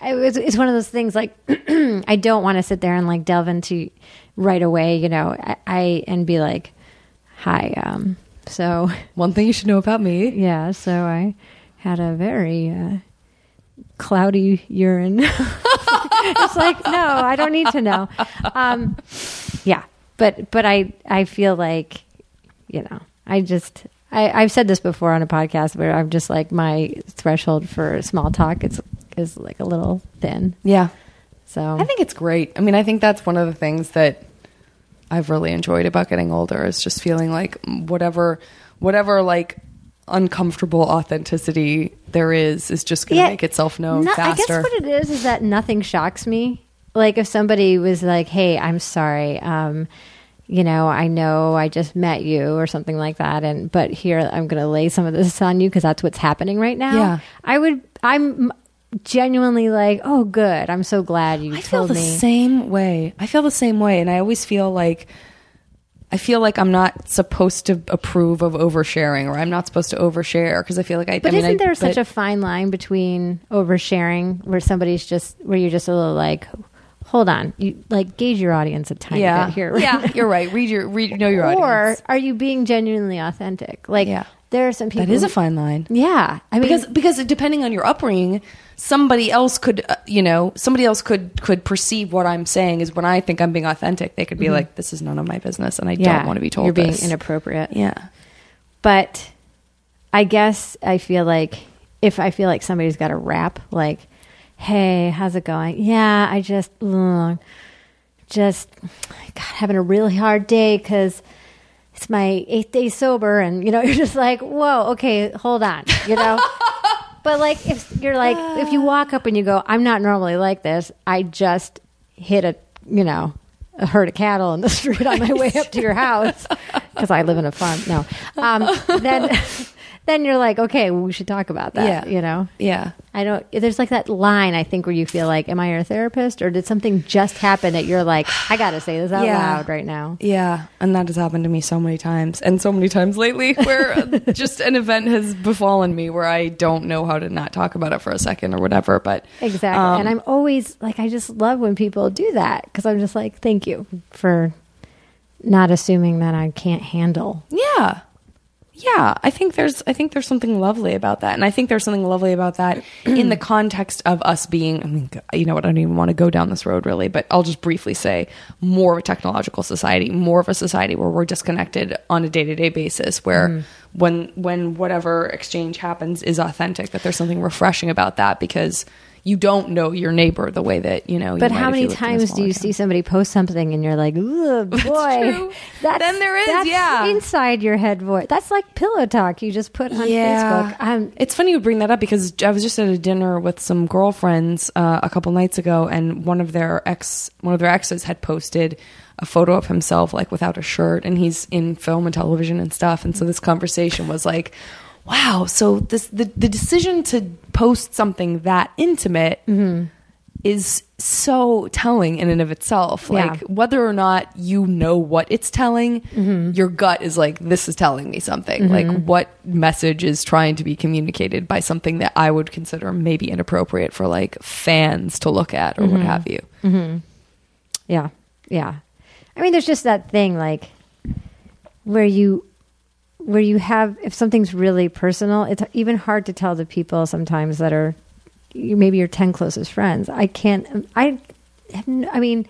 I, it's, it's one of those things like I don't want to sit there and like delve into right away, you know, I, I and be like, hi, um, so One thing you should know about me. yeah, so I had a very uh, cloudy urine. it's like, no, I don't need to know. Um, yeah, but but I I feel like you know I just I, I've said this before on a podcast where I'm just like my threshold for small talk is is like a little thin. Yeah. So I think it's great. I mean, I think that's one of the things that I've really enjoyed about getting older is just feeling like whatever, whatever like uncomfortable authenticity there is is just going to make itself known No, I faster. guess what it is is that nothing shocks me. Like if somebody was like, "Hey, I'm sorry. Um, you know, I know I just met you or something like that, and but here I'm going to lay some of this on you because that's what's happening right now." Yeah. I would. I'm genuinely like, "Oh, good. I'm so glad you I feel told the me." same way. I feel the same way, and I always feel like I feel like I'm not supposed to approve of oversharing, or I'm not supposed to overshare because I feel like I. But I mean, isn't I- there such a fine line between oversharing, where somebody's just where you're just a little like, "Hold on," you like gauge your audience a tiny yeah, bit here. yeah, you're right. Read your read, know your or audience. are you being genuinely authentic? Like, Yeah. there are some people. That is a fine line. Yeah, I mean, because because depending on your upbringing, somebody else could uh, you know somebody else could could perceive what I'm saying is when I think I'm being authentic, they could be like, "This is none of my business," and I Mm-hmm. yeah, don't want to be told you're being this. inappropriate. yeah, But I guess I feel like if I feel like somebody's got a rap, like, "Hey, how's it going?" Yeah, I just, ugh, just, God, having a really hard day because it's my eighth day sober, and you know, you're just like, "Whoa, okay, hold on," you know. But like if you're like if you walk up and you go, I'm not normally like this. I just hit a you know a herd of cattle in the street on my way up to your house because I live in a farm. No, um, then then you're like, okay, well, we should talk about that. Yeah. You know, Yeah. I don't. There's like that line I think where you feel like, am I your therapist, or did something just happen that you're like, I got to say this out Yeah. loud right now. Yeah, and that has happened to me so many times, and so many times lately, where just an event has befallen me where I don't know how to not talk about it for a second or whatever. But Exactly. um, and I'm always like, I just love when people do that because I'm just like, thank you for not assuming that I can't handle. yeah, yeah, I think there's I think there's something lovely about that, and I think there's something lovely about that in the context of us being. I mean, you know what? I don't even want to go down this road really, but I'll just briefly say more of a technological society, more of a society where we're disconnected on a day to day basis, where mm. when when whatever exchange happens is authentic, that there's something refreshing about that because you don't know your neighbor the way that you know. you But might how many you lived in a times do you town. see somebody post something and you're like, "Ugh, boy, true. Then there is, that's yeah. inside your head voice. That's like pillow talk you just put on Facebook. Um, it's funny you bring that up because I was just at a dinner with some girlfriends uh, a couple nights ago, and one of their ex, one of their exes, had posted a photo of himself like without a shirt, and he's in film and television and stuff. And so this conversation was like, "Wow!" So this the the decision to post something that intimate. Mm-hmm. Is so telling in and of itself. Yeah. Like whether or not you know what it's telling, Mm-hmm. your gut is like, this is telling me something. Like what message is trying to be communicated by something that I would consider maybe inappropriate for like fans to look at or Mm-hmm. what have you. Yeah. Yeah. I mean, there's just that thing like where you where you have if something's really personal, it's even hard to tell the people sometimes that are maybe your 10 closest friends. I can't I I mean,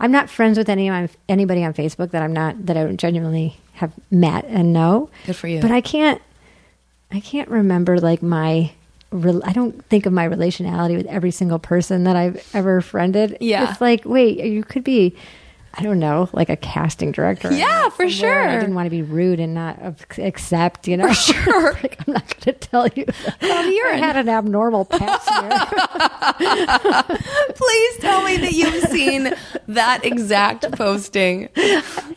I'm not friends with any anybody on Facebook that I'm not that I genuinely have met and know. Good for you. But I can't I can't remember like my I don't think of my relationality with every single person that I've ever friended. Yeah. It's like, wait, you could be I don't know, like a casting director. Yeah, for sure. I didn't want to be rude and not accept, you know. For sure. like, I'm not going to tell you. you're I had an abnormal pap smear. Please tell me that you've seen that exact posting.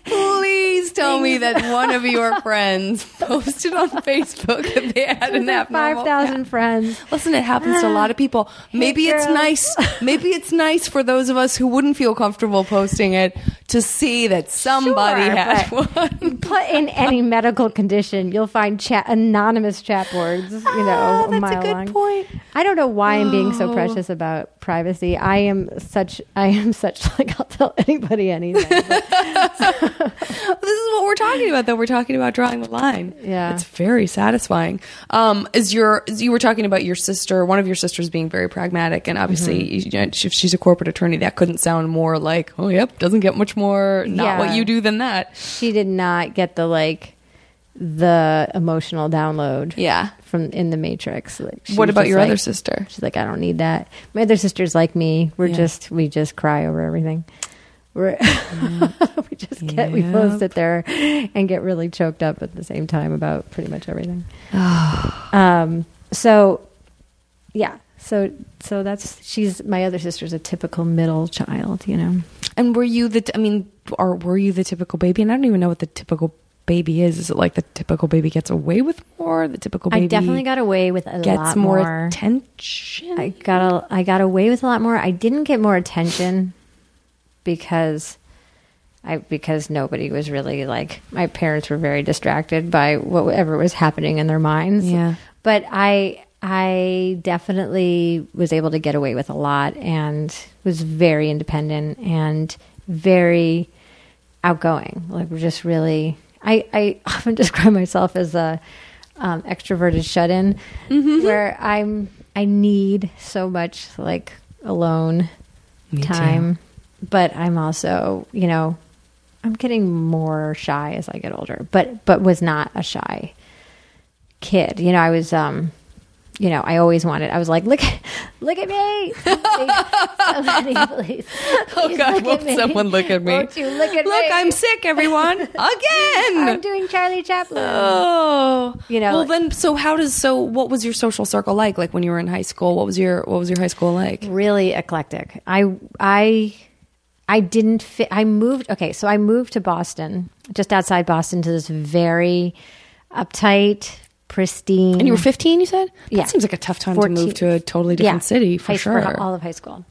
Please tell me that one of your friends posted on Facebook that they had an abnormal Five thousand friends. Listen, it happens to a lot of people. Maybe it's nice. Maybe it's nice for those of us who wouldn't feel comfortable posting it to see that somebody Sure, had one. Put in any medical condition, you'll find chat anonymous chat boards. You know, Ah, a that's a mile good long. point. I don't know why I'm being so Oh. precious about privacy. I am such. I am such. Like I'll tell anybody anything. this is what we're talking about, though. We're talking about drawing the line. Yeah. it's very satisfying. Um, is your as you were talking about your sister, one of your sisters being very pragmatic, and obviously, Mm-hmm. you know, if she's a corporate attorney, that couldn't sound more like, oh, yep, doesn't get much more not Yeah. what you do than that. she did not get the like the emotional download. Yeah. From in the Matrix. Like, What about your like- other sister? She's like, I don't need that. My other sister's like me. We're Yeah. just we just cry over everything. We're we just get we both sit there and get really choked up at the same time about pretty much everything. um, so yeah, so so that's she's my other sister's a typical middle child, you know. And were you the? I mean, or were you the typical baby? And I don't even know what the typical baby is. Is it like the typical baby gets away with more? The typical baby I definitely got away with a gets lot more, more. attention. I got a, I got away with a lot more. I didn't get more attention because I because nobody was really like my parents were very distracted by whatever was happening in their minds. Yeah. But I I definitely was able to get away with a lot and was very independent and very outgoing. Like we're just really I, I often describe myself as a um, extroverted shut in where I'm I need so much like alone Me too. time. But I'm also, you know, I'm getting more shy as I get older, but but was not a shy kid. You know, I was um you know, I always wanted. I was like, look, look at me. Somebody, please. Oh God! look Won't at me. someone look at me? Won't you look at Look, me? I'm sick, everyone. Again. I'm doing Charlie Chaplin. Oh, You know, Well, like- then, so how does so? What was your social circle like? Like when you were in high school? What was your What was your high school like? really eclectic. I I I didn't fit. I moved. Okay, so I moved to Boston, just outside Boston, to this very uptight, pristine. And you were 15, you said? Yeah. That seems like a tough time 14 to move to a totally different city for high sure. school, all of high school.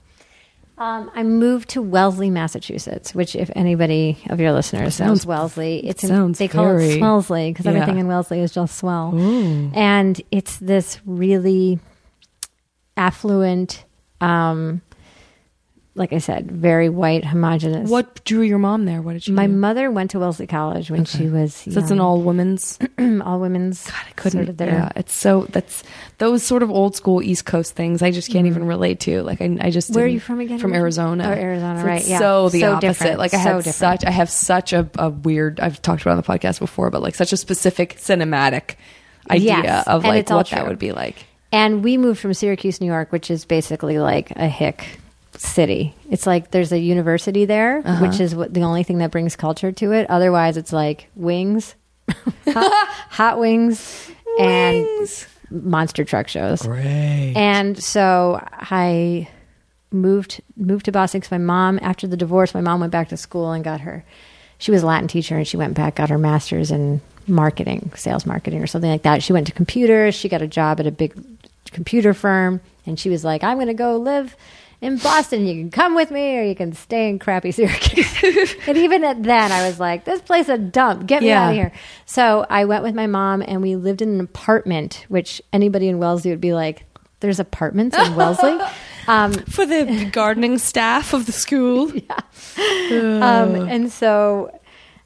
Um, I moved to Wellesley, Massachusetts, which, if anybody of your listeners Sounds- knows Wellesley, it's in, sounds they call very- it Swellesley because Yeah. everything in Wellesley is just swell, and it's this really affluent, um, like I said, very white, homogenous. What drew your mom there? What did she My do? mother went to Wellesley College when she was So it's an all women's. all women's. God, I couldn't. Sort of their, yeah, it's so that's those sort of old school East Coast things. I just can't even relate to. Like I, I just Mm-hmm. Where are you from again? From Arizona. Oh, Arizona, So right, yeah. So the So opposite. different, Like I so had different. such. I have such a, a weird. I've talked about it on the podcast before, but like such a specific cinematic idea Yes, of like what that would be like. And we moved from Syracuse, New York, which is basically like a hick city. It's like there's a university there, Uh-huh. which is what the only thing that brings culture to it. Otherwise, it's like wings, hot, hot wings, and monster truck shows. Great. And so I moved moved to Boston because my mom, after the divorce, my mom went back to school and got her. She was a Latin teacher, and she went back got her master's in marketing, sales marketing, or something like that. She went to computers. She got a job at a big computer firm, and she was like, "I'm going to go live." In Boston, you can come with me, or you can stay in crappy Syracuse. and even at then, I was like, "This place is a dump. Get me Yeah. out of here." So I went with my mom, and we lived in an apartment, which anybody in Wellesley would be like, "There's apartments in Wellesley." Um, For the gardening staff of the school. um, and so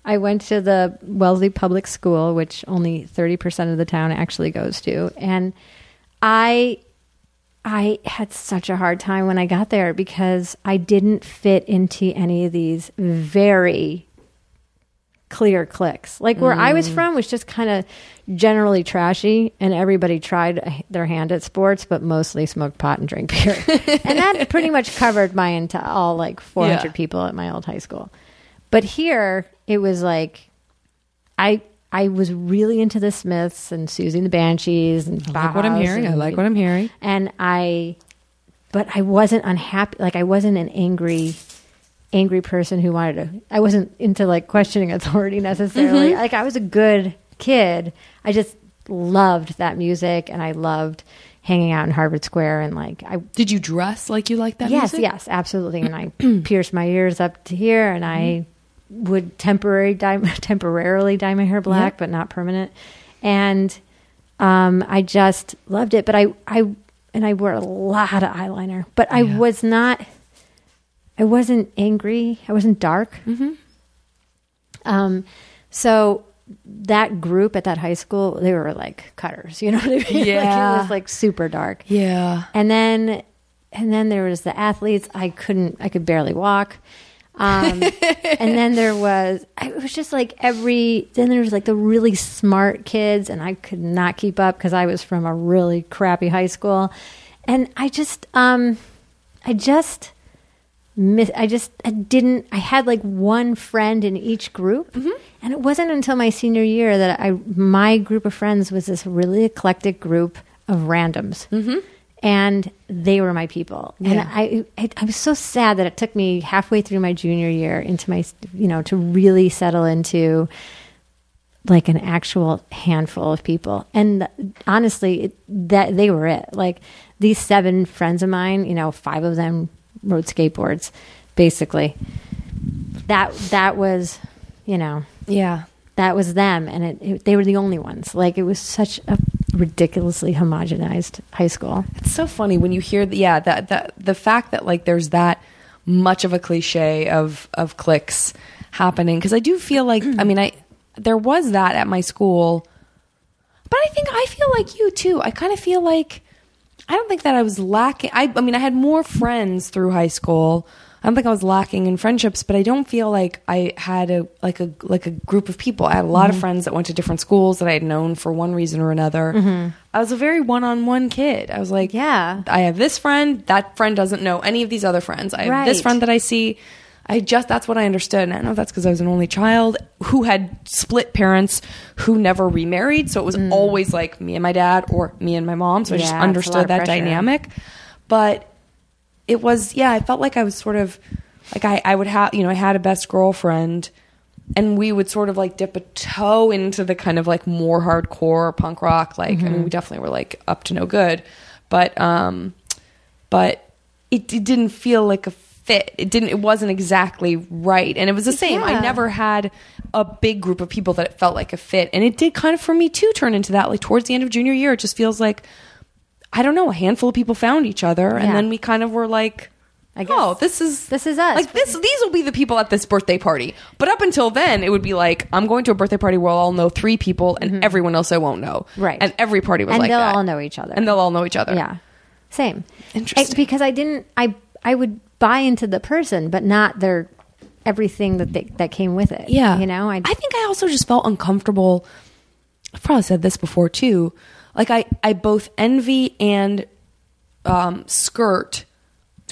I went to the Wellesley Public School, which only 30% of the town actually goes to. And I I had such a hard time when I got there because I didn't fit into any of these very clear cliques. Like where I was mm. from was just kind of generally trashy and everybody tried their hand at sports but mostly smoked pot and drank beer. and that pretty much covered my entire all like 400 Yeah. people at my old high school. But here it was like I I was really into the Smiths and Siouxsie and the Banshees and I like what I'm hearing. I like what I'm hearing. and I, but I wasn't unhappy. Like I wasn't an angry, angry person who wanted to. I wasn't into like questioning authority necessarily. Mm-hmm. Like I was a good kid. I just loved that music, and I loved hanging out in Harvard Square and like I. Did you dress like you like that yes, music? yes, absolutely. And I pierced my ears up to here, and I would temporary dye, temporarily dye my hair black, Yeah. but not permanent. And um, I just loved it. But I, I, and I wore a lot of eyeliner, but I Yeah. was not. I wasn't angry. I wasn't dark. Mm-hmm. Um, so that group at that high school, they were like cutters. You know what I mean? like Yeah. it was like super dark. Yeah. And then and then there was the athletes. I couldn't I could barely walk. Um, and then there was it was just like every then there was like the really smart kids and I could not keep up because I was from a really crappy high school. And I just um I just miss I just I didn't I had like one friend in each group. And it wasn't until my senior year that I my group of friends was this really eclectic group of randoms and they were my people. And I, I I was so sad that it took me halfway through my junior year into my you know to really settle into like an actual handful of people. And honestly it, that they were it. Like these seven friends of mine you know five of them rode skateboards basically. That that was you know. Yeah. That was them and it, it, they were the only ones. Like it was such a ridiculously homogenized high school. It's so funny when you hear the, yeah that that the fact that like there's that much of a cliche of of cliques happening. Because I do feel like I mean I there was that at my school but I think I feel like you too. I kind of feel like I don't think that I was lacking I I mean I had more friends through high school I don't think I was lacking in friendships but I don't feel like I had a like a like a group of people I had a lot of friends that went to different schools that I had known for one reason or another I was a very one-on-one kid I was like Yeah. I have this friend. That friend doesn't know any of these other friends. I have this friend that I see. I just that's what I understood. And I don't know if that's because I was an only child who had split parents who never remarried. So it was always like me and my dad or me and my mom. So I just Mm. Yeah, a lot understood that pressure. dynamic. But it was yeah, I felt like I was sort of like I, I would have you know, I had a best girlfriend and we would sort of like dip a toe into the kind of like more hardcore punk rock. Like, I mean, we definitely were like up to no good, but um, but it, it didn't feel like a fit. It didn't. It wasn't exactly right, and it was the same. I never had a big group of people that it felt like a fit, and it did kind of for me too turn into that. Like towards the end of junior year, it just feels like I don't know. A handful of people found each other, and Yeah. then we kind of were like. I guess oh, this is this is us. Like this, these will be the people at this birthday party. But up until then, it would be like I'm going to a birthday party where I'll know three people, and everyone else I won't know. Mm-hmm. Right. and every party was and like they'll that. all know each other. and they'll all know each other. Yeah. Same. Interesting. I- because I didn't I I would buy into the person but not their everything that they, that came with it. Yeah. You know, I, I think I also just felt uncomfortable. I've probably said this before too. Like I, I both envy and um, skirt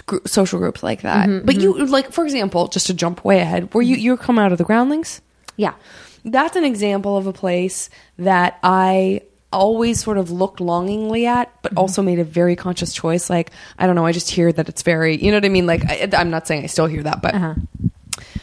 gr- social groups like that. Mm-hmm, but you, like for example, just to jump way ahead, where you you're come out of the Groundlings. yeah. That's an example of a place that I always sort of looked longingly at, but Mm-hmm. also made a very conscious choice. Like I don't know, I just hear that it's very, you know what I mean? Like I, I'm not saying I still hear that, but Uh-huh.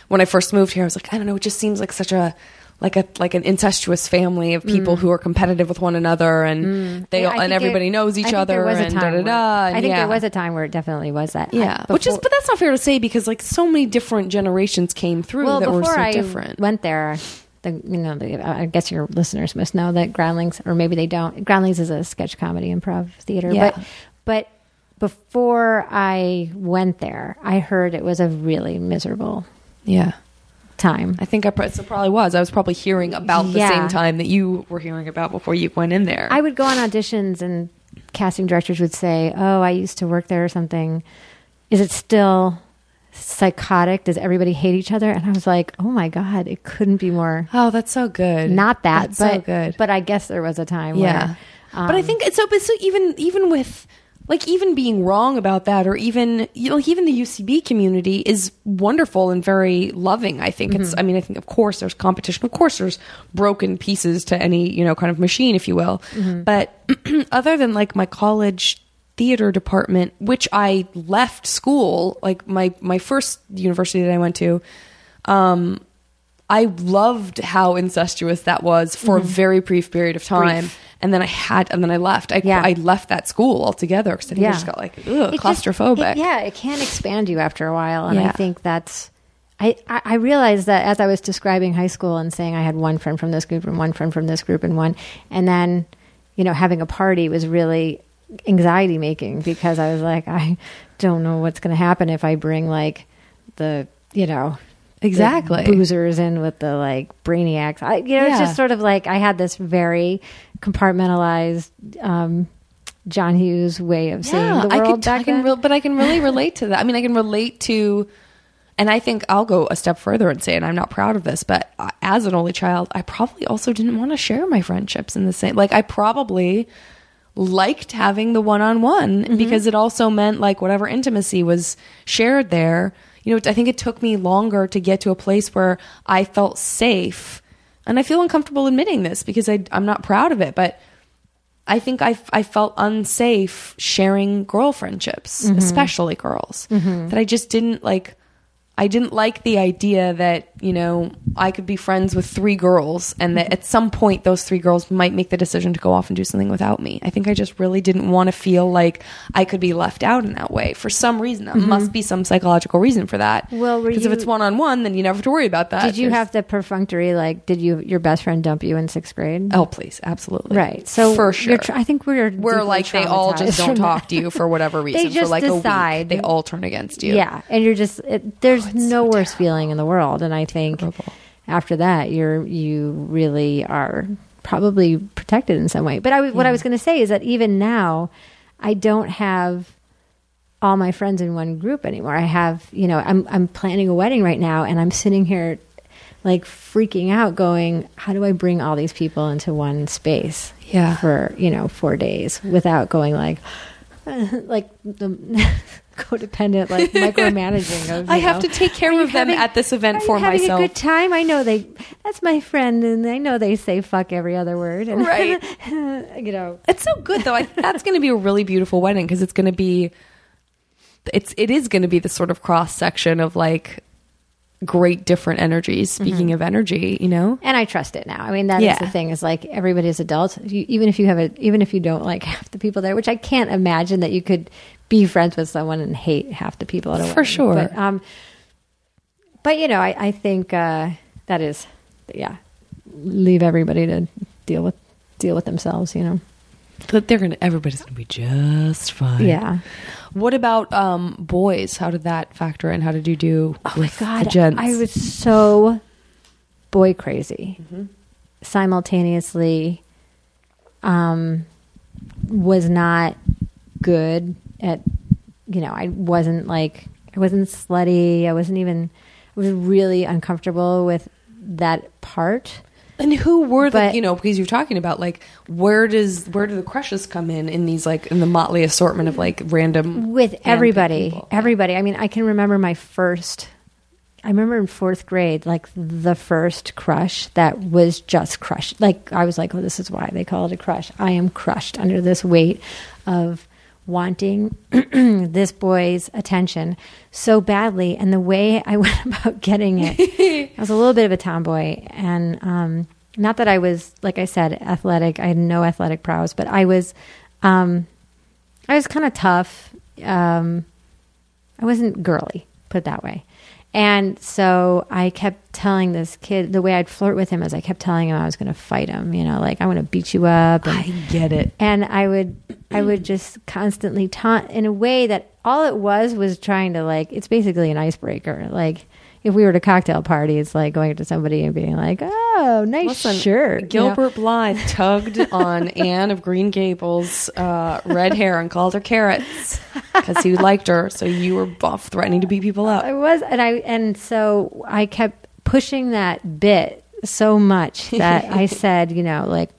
when I first moved here, I was like, I don't know, it just seems like such a like a like an incestuous family of people who are competitive with one another, and they Mm. Yeah, all, and everybody there- knows each other, there was a and da da da. I think yeah. there was a time where it definitely was that. I- yeah, which is but that's not fair to say because like so many different generations came through well that were so I different. went there. The, you know, the, I guess your listeners must know that Groundlings, or maybe they don't. Groundlings is a sketch comedy improv theater, Yeah. but but before I went there, I heard it was a really miserable yeah. Time. I think I pro- so probably was. I was probably hearing about the Yeah. same time that you were hearing about before you went in there. I would go on auditions and casting directors would say, "Oh, I used to work there or something. Is it still psychotic? Does everybody hate each other?" And I was like, "Oh my god, it couldn't be more oh, that's so good. not that, That's but so good. But I guess there was a time yeah, where but I um, think it's so. But so even even with like even being wrong about that, or even you know even the UCB community is wonderful and very loving. I think Mm-hmm. it's. I mean, I think of course there's competition. Of course there's broken pieces to any you know kind of machine, if you will. Mm-hmm. But other than like my college theater department, which I left school, like my my first university that I went to, um, I loved how incestuous that was for a very brief period of time. Mm-hmm. Brief. And then I had, and then I left. I, Yeah. I left that school altogether because I think I just got like, ugh, it just- claustrophobic. it- yeah, it can expand you after a while, and I think that's. I, I realized that as I was describing high school and saying I had one friend from this group and one friend from this group and one, and then, you know, having a party was really anxiety making because I was like, I don't know what's going to happen if I bring like the, you know, Exactly. boozers in with the like brainiacs. I, you know, it's just sort of like I had this very compartmentalized um, John Hughes way of seeing the world I can, back I can re- but I can really relate to that. I mean, I can relate to, and I think I'll go a step further and say, and I'm not proud of this, but as an only child, I probably also didn't want to share my friendships in the same. Like, I probably liked having the one-on-one Mm-hmm. because it also meant like whatever intimacy was shared there. You know, I think it took me longer to get to a place where I felt safe, and I feel uncomfortable admitting this because I, I'm not proud of it, but. I think I, I felt unsafe sharing girl friendships, Mm-hmm. especially girls. That I just didn't like. I didn't like the idea that you know I could be friends with three girls, and that at some point those three girls might make the decision to go off and do something without me. I think I just really didn't want to feel like I could be left out in that way for some reason. There must be some psychological reason for that. Mm-hmm. Well, because if it's one on one, then you never have to worry about that. Did you There's- have the perfunctory like? Did you your best friend dump you in sixth grade? Oh, please, absolutely, right. So for sure, tr- I think we're deeply like they all just don't talk to you for whatever reason they just for like decide. a week they all turn against you Yeah, and you're just it, there's it's no so worse feeling in the world, and I think Terrible. after that you're you really are probably protected in some way. But I was what I was going to say is that even now, I don't have all my friends in one group anymore. I have you know I'm I'm planning a wedding right now, and I'm sitting here like freaking out, going, how do I bring all these people into one space? Yeah. for you know four days without going like like the codependent like micromanaging of I have know, to take care of them having- at this event for having myself." a good time i know they that's my friend and i know they say fuck every other word and Right. you know It's so good though. I, that's going to be a really beautiful wedding because it's going to be, it's it is going to be the sort of cross section of like great different energies. Speaking of energy, you know, and I trust it now. I mean, that is Yeah. the thing is like everybody's adults. You, even if you have a, even if you don't like half the people there, which I can't imagine that you could be friends with someone and hate half the people at a For wedding. sure. But, um, but you know, I, I think uh, that is, yeah, leave everybody to deal with deal with themselves. You know, but they're gonna. Everybody's gonna be just fine. yeah. What about um, boys? How did that factor in? How did you do Oh my god, the gents? I was so boy crazy. Mm-hmm. Simultaneously, um, was not good at. You know, I wasn't like I wasn't slutty. I wasn't even. I was really uncomfortable with that part. And who were the But- you know because you're talking about like where does where do the crushes come in in these like in the motley assortment of like random with everybody people? everybody. I mean i can remember my first i remember in fourth grade like the first crush that was just crushed. Like i was like oh this is why they call it a crush. I am crushed under this weight of wanting this boy's attention so badly. And the way i went about getting it i was a little bit of a tomboy. And um not that i was like i said athletic i had no athletic prowess but i was um I was kind of tough. Um, I wasn't girly, put it that way. And so I kept telling this kid the way I'd flirt with him is I kept telling him I was going to fight him. You know, like I want to beat you up. And, i get it and I would I would just constantly taunt in a way that all it was was trying to like it's basically an icebreaker. Like if we were at a cocktail party, it's like going up to somebody and being like, "Oh, nice Listen, shirt." you know? Gilbert Blythe tugged on Anne of Green Gables' uh, red hair and called her carrots because he liked her. So you were buff, threatening to beat people up. I was, and I and so I kept pushing that bit so much that I said, you know, like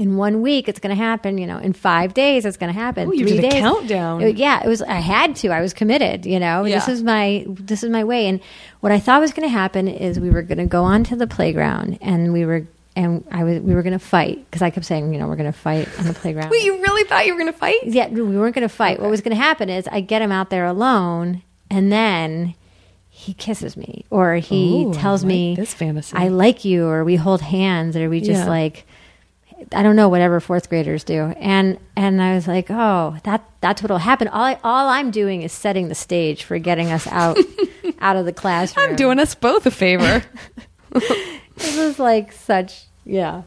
in one week it's going to happen. You know, in five days it's going to happen. You Three did a days. countdown. It- yeah, it was. I had to. I was committed. You know, this is my this is my way. And what I thought was going to happen is we were going to go onto the playground and we were. And I was, we were going to fight because I kept saying, you know, we're going to fight on the playground. Wait, you really thought you were going to fight? Yeah, we weren't going to fight. What was going to happen is I get him out there alone, and then he kisses me, or he Ooh, tells like me this fantasy. I like you, or we hold hands, or we just Yeah. like I don't know whatever fourth graders do, and and I was like, oh, that that's what'll happen. All I, all I'm doing is setting the stage for getting us out out of the classroom. I'm doing us both a favor. This is like such yeah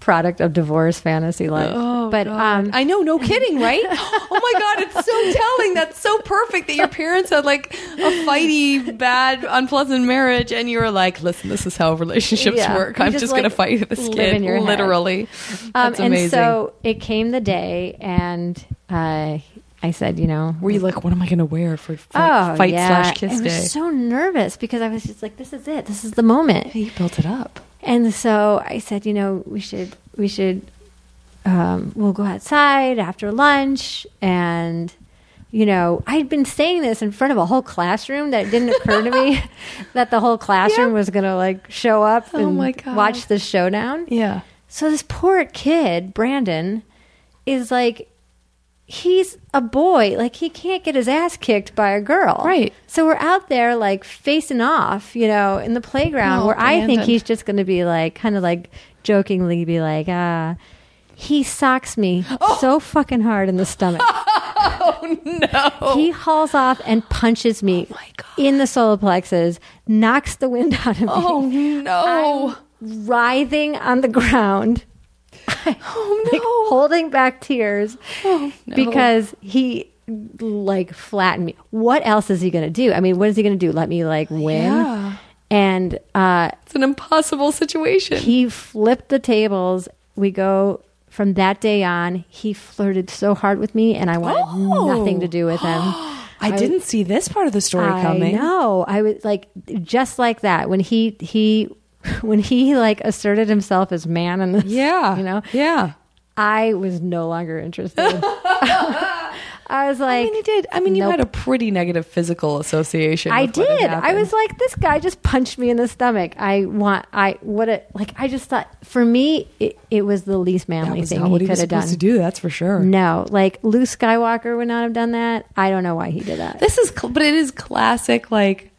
product of divorce fantasy life. Oh, but um, I know, no kidding, right? oh my God, it's so telling. That's so perfect that your parents had like a fighty, bad, unpleasant marriage, and you were like, "Listen, this is how relationships Yeah. work. I'm just, just, like, gonna fight this kid, in your head. literally." Um, and amazing. so it came the day, and uh, I said, you know, were you like, "What am I gonna wear for fight, oh, fight yeah. slash kiss I day?" was so nervous because I was just like, this is it. This is the moment. you built it up. And so I said, you know, we should, we should, um, we'll go outside after lunch. And, you know, I'd been saying this in front of a whole classroom that didn't occur to me that the whole classroom was going to like show up Oh and watch the showdown. Yeah. So this poor kid, Brandon, is like, he's a boy. Like he can't get his ass kicked by a girl. Right. So we're out there like facing off, you know, in the playground Oh, where I think he's just going to be like, kind of like jokingly be like, ah. He socks me so fucking hard in the stomach. Oh no. He hauls off and punches me Oh in the solar plexus, knocks the wind out of me. oh no. I'm writhing on the ground. oh like, no. holding back tears Oh, no. because he like flattened me. What else is he going to do? I mean, what is he going to do? Let me like win? Yeah. And uh, It's an impossible situation. he flipped the tables. We go from that day on. He flirted so hard with me, and I wanted Oh. nothing to do with him. I didn't see this part of the story coming. No. I was like just like that when he he when he like asserted himself as man in this. Yeah. you know. Yeah. I was no longer interested. I was like, I mean, he did. I mean, you had a pretty negative physical association. I with what had did. I was like, this guy just punched me in the stomach. I want. I what a like. I just thought for me, it, it was the least manly thing he he could was have supposed done. to do. That's for sure. No, like Luke Skywalker would not have done that. I don't know why he did that. This is, but it is classic. Like,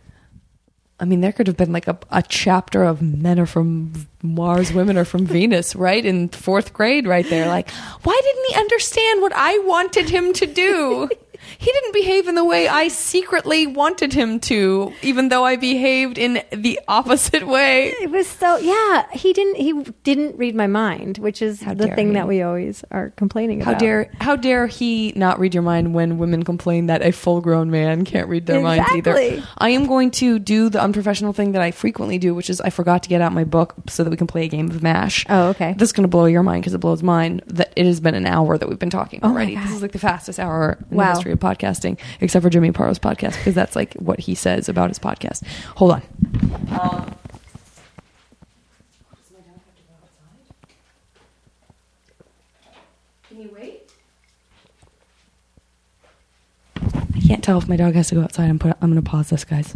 I mean, there could have been like a, a chapter of men are from Mars, women are from Venus, right? In fourth grade, right there. Like, why didn't he understand what I wanted him to do? He didn't behave in the way I secretly wanted him to, even though I behaved in the opposite way. It was so yeah. He didn't he didn't read my mind, which is How the thing he. that we always are complaining How about. dare how dare he not read your mind when women complain that a full grown man can't read their minds either. I am going to do the unprofessional thing that I frequently do, which is I forgot to get out my book so that we can play a game of MASH. Oh, okay. This is going to blow your mind because it blows mine that it has been an hour that we've been talking Oh my already. God. This is like the fastest hour in Wow. the history of podcasting, except for Jimmy Pardo's podcast because that's like what he says about his podcast. Hold on. Um, Can you wait? I can't tell if my dog has to go outside. I'm put. I'm going to pause this, guys.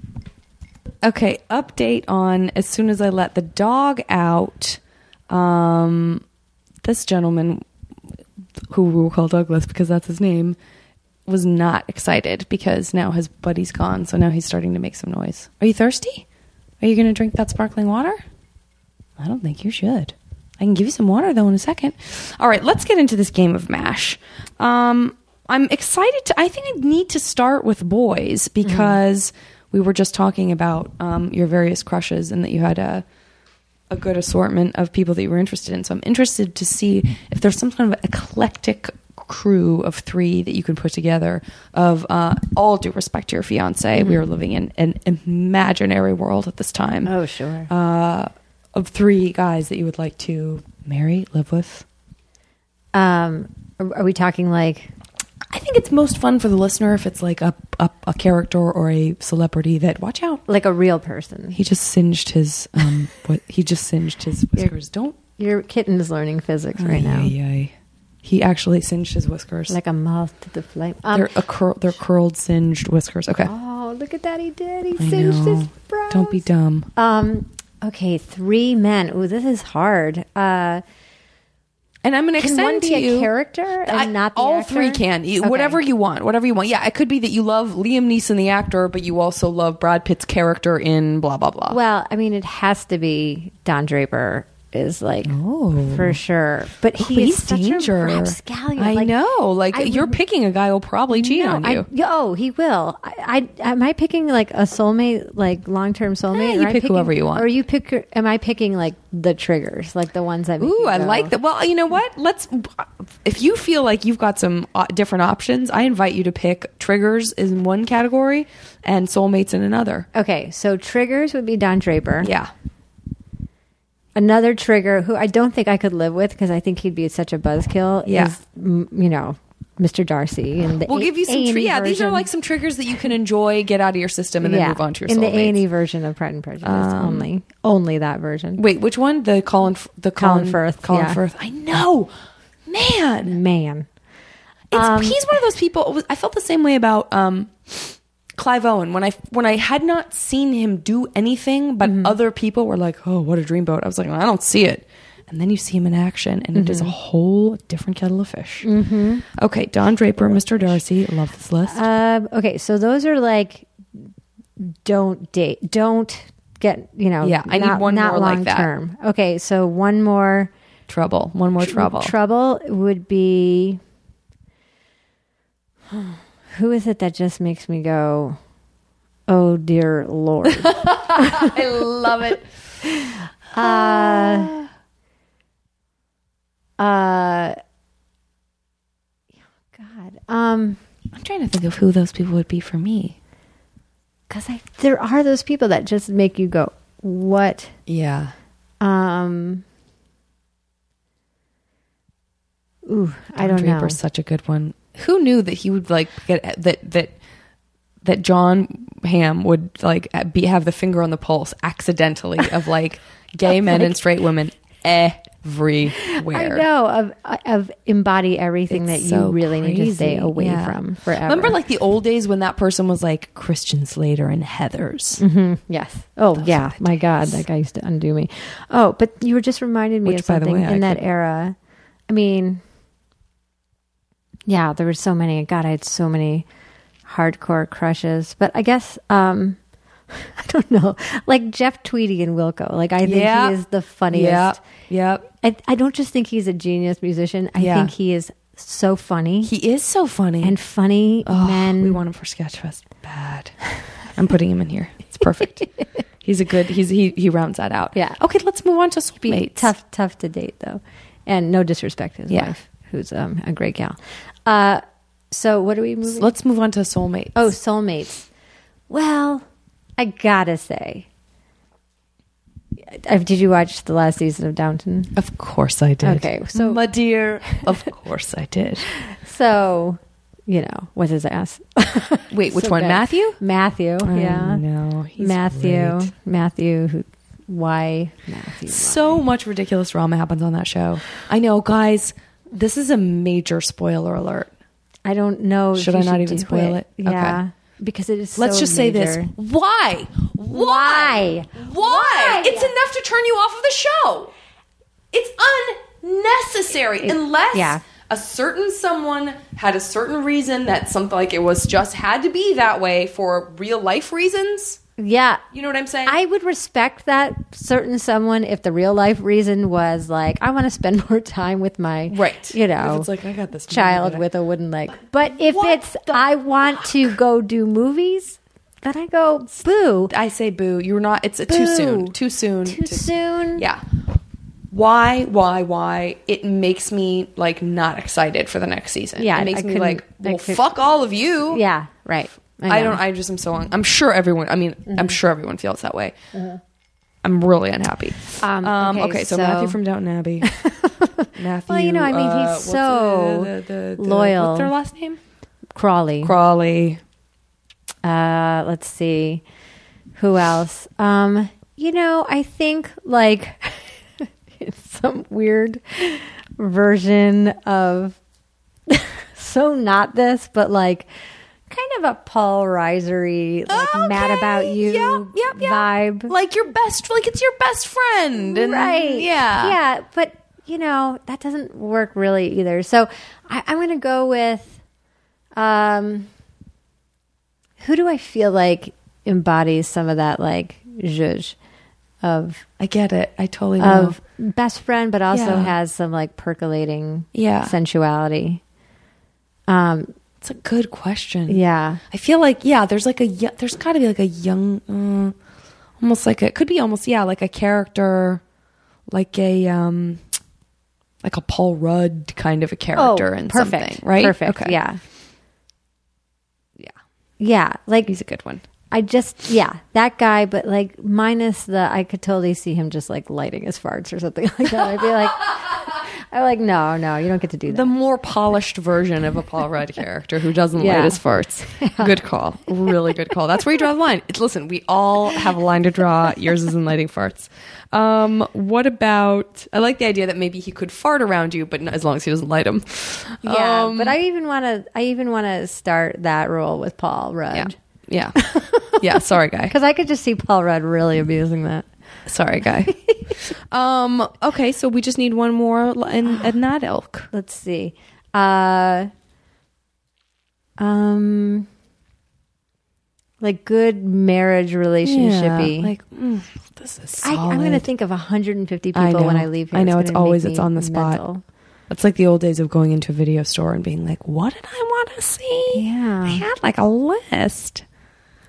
Okay, update on as soon as I let the dog out. Um, this gentleman, who we will call Douglas because that's his name, was not excited because now his buddy's gone. So now he's starting to make some noise. Are you thirsty? Are you going to drink that sparkling water? I don't think you should. I can give you some water though in a second. All right, let's get into this game of MASH. Um, I'm excited to. I think I need to start with boys because we were just talking about um, your various crushes and that you had a a good assortment of people that you were interested in. So I'm interested to see if there's some kind of eclectic crew of three that you can put together. Of uh, all due respect to your fiance, we are living in an imaginary world at this time Oh sure. uh, of three guys that you would like to marry, live with? Um, are, we talking like? I think it's most fun for the listener if it's like a, a, a character or a celebrity that, watch out, like a real person. he just singed his, um, what, he just singed his whiskers. Don't. Your kitten is learning physics right now, Ay, ay, ay. He actually singed his whiskers. like a moth to the flame. Um, they're, a they're curled, singed whiskers. Okay. oh, look at that! He did. He I singed know. his brows. Don't be dumb. Um. Okay, three men. Ooh, this is hard. Uh, And I'm going to can one be to a character and I- not the all actor? three can You- Okay. whatever you want whatever you want yeah it could be that you love liam neeson the actor but you also love brad pitt's character in blah blah blah Well, I mean, it has to be Don Draper is like Oh. for sure. But he But is he's such danger. a rapscallion. I Like, know. Like I you're picking a guy who'll probably cheat No, on I- you. oh, he will. I, I am I picking like a soulmate, like long term soulmate? Eh, you pick picking- whoever you want. Or you pick? Am I picking like the triggers, like the ones that? Ooh, I like that. Well, you know what? Let's. If you feel like you've got some uh, different options, I invite you to pick triggers in one category and soulmates in another. Okay, so triggers would be Don Draper. Yeah. Another trigger who I don't think I could live with because I think he'd be such a buzzkill. Yeah. is, you know, Mr. Darcy and the We'll A- give you some. A&E Tri- yeah, these are like some triggers that you can enjoy, get out of your system, and then move on to your in the soulmates. A E version of Pride and Prejudice Um, only, only that version. Wait, which one? The Colin, the Colin Colin, Firth, Colin yeah. Firth. I know, man. Man, It's, Um, he's one of those people. I felt the same way about um, Clive Owen when I when I had not seen him do anything, but Mm-hmm. other people were like, "Oh, what a dreamboat!" I was like, "I don't see it." And then you see him in action, and it is a Mm-hmm. whole different kettle of fish. Okay, Don Draper, Mr. Darcy, love this list. Um, okay, so those are like don't date, don't get you know. Yeah, I need one not more like long that. term. Okay, so one more trouble, one more trouble. trouble would be who is it that just makes me go, oh dear lord. I love it. Uh, uh, God. Um, I'm trying to think of who those people would be for me. because I there are those people that just make you go, what? Yeah, Um. Ooh, I Don don't know. Such a good one. Who knew that he would like get that that that Jon Hamm would like be have the finger on the pulse accidentally of like gay men and straight women everywhere. I know of of embody everything It's that so you really need to stay away Yeah. from forever. Remember, like the old days when that person was like Christian Slater and Heathers. Mhm, yes. Oh Those yeah. My God, that guy used to undo me. Oh, but you were just reminded me Which, of something way, I in that could- era. I mean, yeah, there were so many. God, I had so many hardcore crushes. But I guess um, I don't know, like Jeff Tweedy and Wilco. Like I think Yeah. he is the funniest. Yep. Yep. I, I don't just think he's a genius musician. I Yeah. think he is so funny He is so funny. and funny Oh, men. we want him for Sketchfest bad. I'm putting him in here. It's perfect. he's a good. He's he he rounds that out. Yeah. Okay, let's move on to soulmates. tough, tough to date though, and no disrespect to his Yeah. wife, who's um, a great gal. Uh, so what are we moving? Let's move on to soulmates. Oh, soulmates. Well, I gotta say, did you watch the last season of Downton? of course I did. Okay, so- my dear, of course I did. So, you know, what's his ass? Wait, which So one? good. Matthew? Matthew, yeah, No, he's Matthew, great. Matthew. Who? Why Matthew? So much ridiculous drama happens on that show. I know, guys. This is a major spoiler alert. I don't know. Should I not even spoil it? Yeah, because it is. So Let's so just say this. Why? Why? Why? Why? It's enough to turn you off of the show. It's unnecessary unless yeah. a certain someone had a certain reason that something like it was just had to be that way for real life reasons. Yeah, You know what I'm saying? I would respect that certain someone if the real life reason was like, I want to spend more time with my, Right. you know, If it's like, I got this child with a wooden leg. But if it's, I want to go do movies, then I go, boo. I say boo. You're not. It's a too soon. Too soon. Too to- soon. Yeah. Why? Why? Why? It makes me like not excited for the next season. Yeah, it makes I me like, well, fuck all of you. Yeah, right. I, know. don't. I just am so. Long. I'm sure everyone. I mean, Mm-hmm. I'm sure everyone feels that way. I'm really unhappy. Um, Um, okay, okay, so, so- Matthew from Downton Abbey. Matthew. Well, you know, I mean, he's uh, so the- the- the- loyal. What's their last name? Crawley. Crawley. Uh, let's see. Who else? Um, you know, I think like some weird version of so not this, but like kind of a Paul Reisery, like mad about you yeah, yeah, yeah. vibe. Like your best. Like it's your best friend. and- right. Yeah. Yeah. But, you know, that doesn't work really either. So I, I'm going to go with um, who do I feel like embodies some of that, like, zhuzh of, I get it. I totally know. of best friend, but also Yeah. has some like percolating Yeah. sensuality. Um, It's a good question. yeah. I feel like yeah, there's like a there's got to be like a young, uh, almost like a it could be almost yeah like a character, like a um, like a Paul Rudd kind of a character Oh, perfect. something, right? Perfect. Okay. Yeah. yeah, Yeah. Like, he's a good one. I just yeah, that guy, but like minus the I could totally see him just like lighting his farts or something like that. I'd be like I'm like, no, no, you don't get to do that. The more polished version of a Paul Rudd character who doesn't Yeah. light his farts. Good call. Really good call. That's where you draw the line. It's, listen, we all have a line to draw. Yours is in lighting farts. Um, what about? I like the idea that maybe he could fart around you, but not, as long as he doesn't light them. yeah, Um, but I even want to. I even want to start that role with Paul Rudd. yeah, Rudd yeah, yeah. Sorry, guy. because I could just see Paul Rudd really abusing that. Sorry, guy. um. Okay, so we just need one more in that ilk. Let's see. Uh, um, like good marriage relationshipy. like mm, this is. I, I'm going to solid. think of 150 people I know. when I leave here. I know, it's gonna make always- it's me on the spot. mental. It's like the old days of going into a video store and being like, "What did I want to see?" Yeah. I had like a list.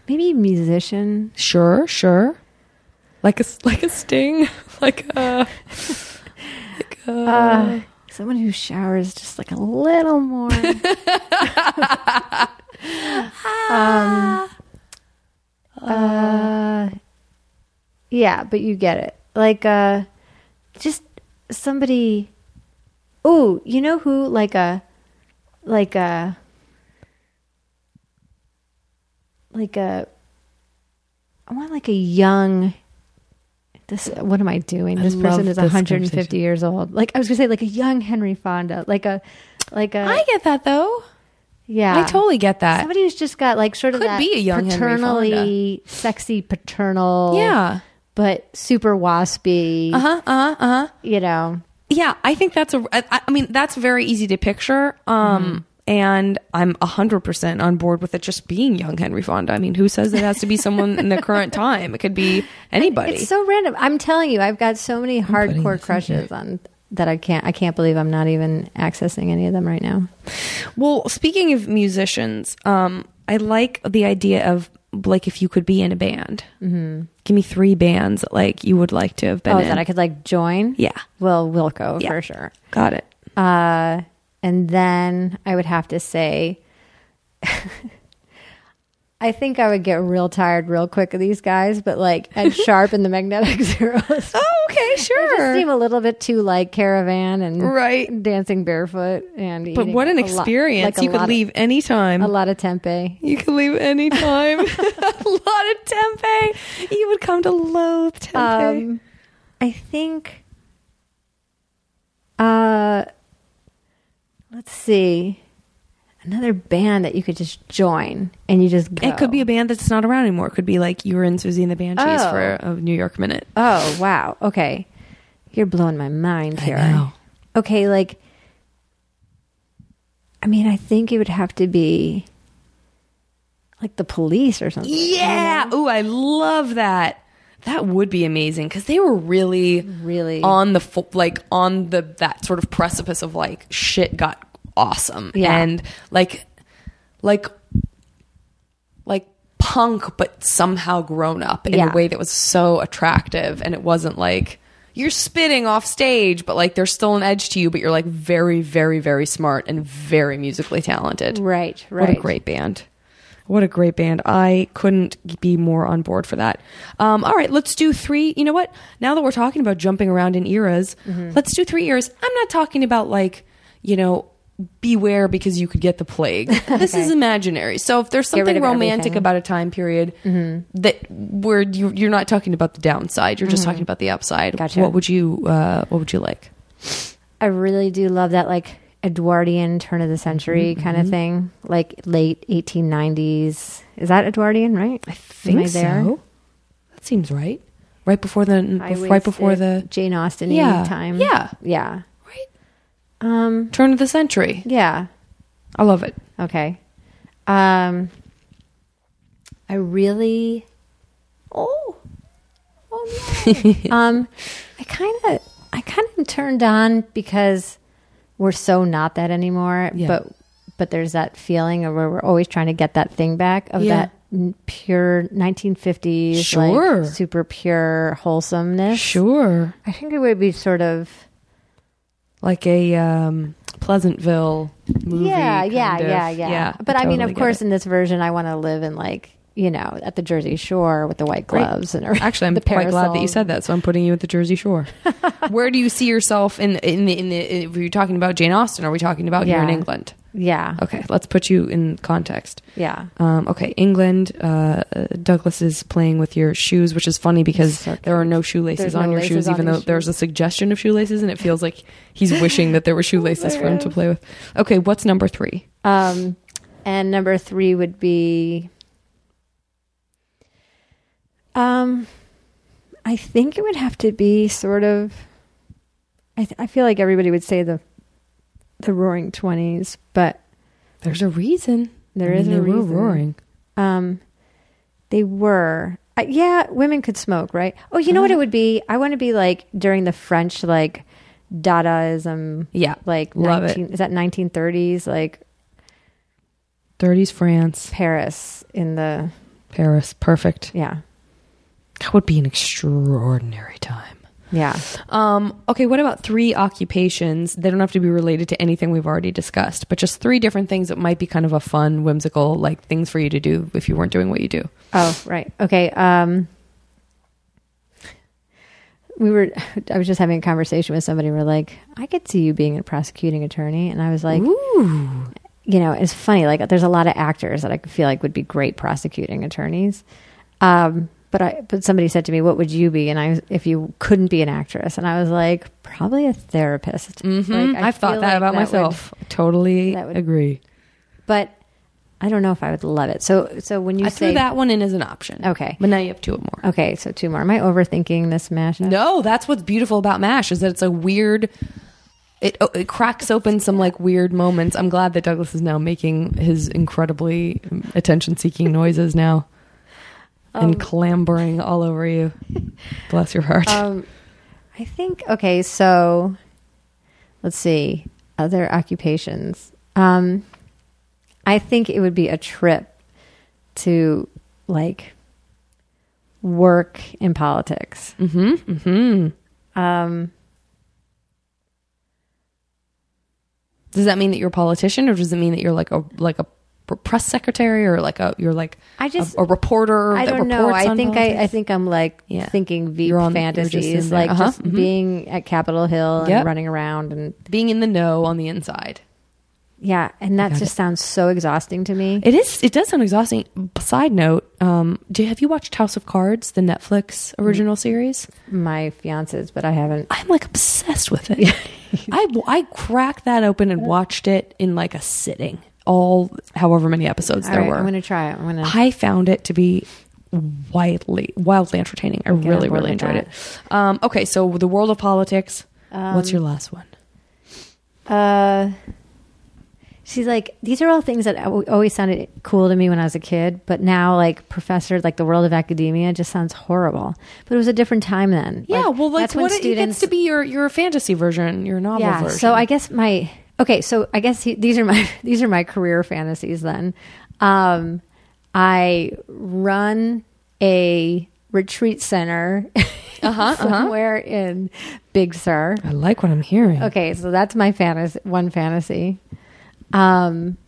Maybe musician. Sure, sure. Like a like a sting, like a like a. Uh, someone who showers just like a little more. um, uh, yeah, but you get it. Like, uh, just somebody. Oh, you know who? Like a, like a, like a. I want like a young. This what am I doing? I This person is this 150 years old. Like I was gonna say, like a young Henry Fonda, like a, like a. I get that though. yeah, I totally get that. Somebody who's just got like sort of Could that be a young Henry paternally sexy paternal, yeah. but super waspy. Uh huh. Uh huh. Uh huh. You know, Yeah, I think that's a. I, I mean, that's very easy to picture. Um, and I'm 100% on board with it just being young Henry Fonda. I mean, who says it has to be someone in the current time? It could be anybody. It's so random. I'm telling you, I've got so many putting hardcore crushes on that I can't. I can't believe I'm not even accessing any of them right now. Well, speaking of musicians, um, I like the idea of like if you could be in a band. Mm-hmm. Give me three bands that like you would like to have been Oh, in. that I could like join. yeah, Well, Wilco Yeah. for sure. got it. Uh, and then I would have to say, I think I would get real tired real quick of these guys, but like Ed Sharpe and the Magnetic Zeros. Oh, okay, sure. They just seem a little bit too like caravan and Right. dancing barefoot and But what an lot- experience! like you could lot of- leave anytime. a lot of tempeh. You could leave anytime. a lot of tempeh. You would come to loathe tempeh. Um, I think. Uh, let's see. Another band that you could just join and you just go. it could be a band that's not around anymore. It could be like you were in Siouxsie and the Banshees Oh. for a New York minute. Oh wow. Okay, you're blowing my mind here. Okay, like. I mean, I think it would have to be like the police or something. you Yeah. know? Ooh, I love that. That would be amazing because they were really, Really. on the like on the that sort of precipice of like shit got awesome Yeah. and like like like punk but somehow grown up in Yeah. a way that was so attractive and it wasn't like you're spitting off stage but like there's still an edge to you but you're like very very very smart and very musically talented Right. Right. What a great band. What a great band. I couldn't be more on board for that. Um, all right, let's do three. You know what? Now that we're talking about jumping around in eras, Mm-hmm. let's do three eras. I'm not talking about like, you know, beware because you could get the plague. This is imaginary. So if there's something romantic everything. Mm-hmm. about a time period that where you, you're not talking about the downside, you're just talking about the upside. Mm-hmm. Gotcha. What would you uh, What would you like? I really do love that like Edwardian turn of the century Mm-hmm, kind of thing, like late 1890s. Is that Edwardian, right? I think Am I there? so. That seems right. Right before the right before the Jane Austen Yeah. time. Yeah. Yeah. Um turn of the century. yeah. I love it. Okay. Um I really Oh. Oh no. um I kind of I kind of turned on because we're so not that anymore, Yeah. but but there's that feeling of where we're always trying to get that thing back of Yeah. that pure 1950s Sure. like super pure wholesomeness. Sure. I think it would be sort of Like a um, Pleasantville movie. yeah, yeah, of. yeah, yeah, I But I mean, of course, it. in this version, I want to live in like you know at the Jersey Shore with the white Great. gloves and. Actually, I'm quite glad that you said that. So I'm putting you at the Jersey Shore. Where do you see yourself in in the in the? If you're talking about Jane Austen, are we talking about here in England? Yeah, Okay, let's put you in context. yeah. Um, okay, England. Uh, Douglas is playing with your shoes, which is funny because there are no shoelaces There's on no your shoes, on even though these there's a suggestion of shoelaces, and it feels like he's wishing that there were shoelaces for him to play with. Okay, what's number three? Um, and number three would be, um, I think it would have to be sort of. I th- I feel like everybody would say the, the Roaring Twenties, but There's a reason. There There is is a they were reason. roaring. Um, they were. Uh, yeah, women could smoke, right? Oh, you know what it would be? I want to be like during the French like Dadaism. Yeah, like love it. 19, Is that 1930s? Like 30s France, Paris in the Paris, perfect. yeah That would be an extraordinary time. Yeah. Um, okay, what about three occupations? They don't have to be related to anything we've already discussed, but just three different things that might be kind of a fun, whimsical, like things for you to do if you weren't doing what you do. Oh right. Okay. Um, we were. I was just having a conversation with somebody. We're like, I could see you being a prosecuting attorney, and I was like, Ooh. you know, it's funny. Like, there's a lot of actors that I feel like would be great prosecuting attorneys. Um, but I, but somebody said to me, "What would you be?" And I, if you couldn't be an actress, and I was like, probably a therapist. Mhm. Like, I I've thought that like about would- myself. totally that would- agree. but I don't know if I would love it. So, so when you I say threw that one in as an option. Okay. But now you have two more. okay, so two more. Am I overthinking this mash? No, that's what's beautiful about MASH is that it's a weird it oh, it cracks open some like weird moments. I'm glad that Douglas is now making his incredibly attention seeking noises now. And clambering all over you. Bless your heart. Um, I think okay. So let's see other occupations. Um, I think it would be a trip to like work in politics. mm-hmm. Mm-hmm. Um, Does that mean that you're a politician, or does it mean that you're like a like a press secretary, or like a you're like I just a, a reporter? I that don't know. I think I, I think I'm like Yeah. thinking Veep on- fantasies, like Uh-huh. just Mhm. being at Capitol Hill and Yep. running around and being in the know on the inside. yeah, and that just it. sounds so exhausting to me. It is. It does sound exhausting. Side note: um, do have you watched House of Cards, the Netflix original series? My fiance's, but I haven't. I'm like obsessed with it. I I cracked that open and watched it in like a sitting. All however many episodes All there right, were. I'm going to try it. I'm to. I found it to be wildly wildly entertaining. I really really enjoyed it. Um, okay, so the world of politics. What's your last one? Uh, she's like, these are all things that always sounded cool to me when I was a kid, but now, like, professor, like the world of academia just sounds horrible. But it was a different time then. Yeah, well, like that's when what it gets to be your your fantasy version, your novel yeah. version. So I guess my okay. So I guess he, these are my these are my career fantasies. Then, um, I run a retreat center Uh-huh, somewhere in Big Sur. I like what I'm hearing. Okay, so that's my fantasy. One fantasy. Um,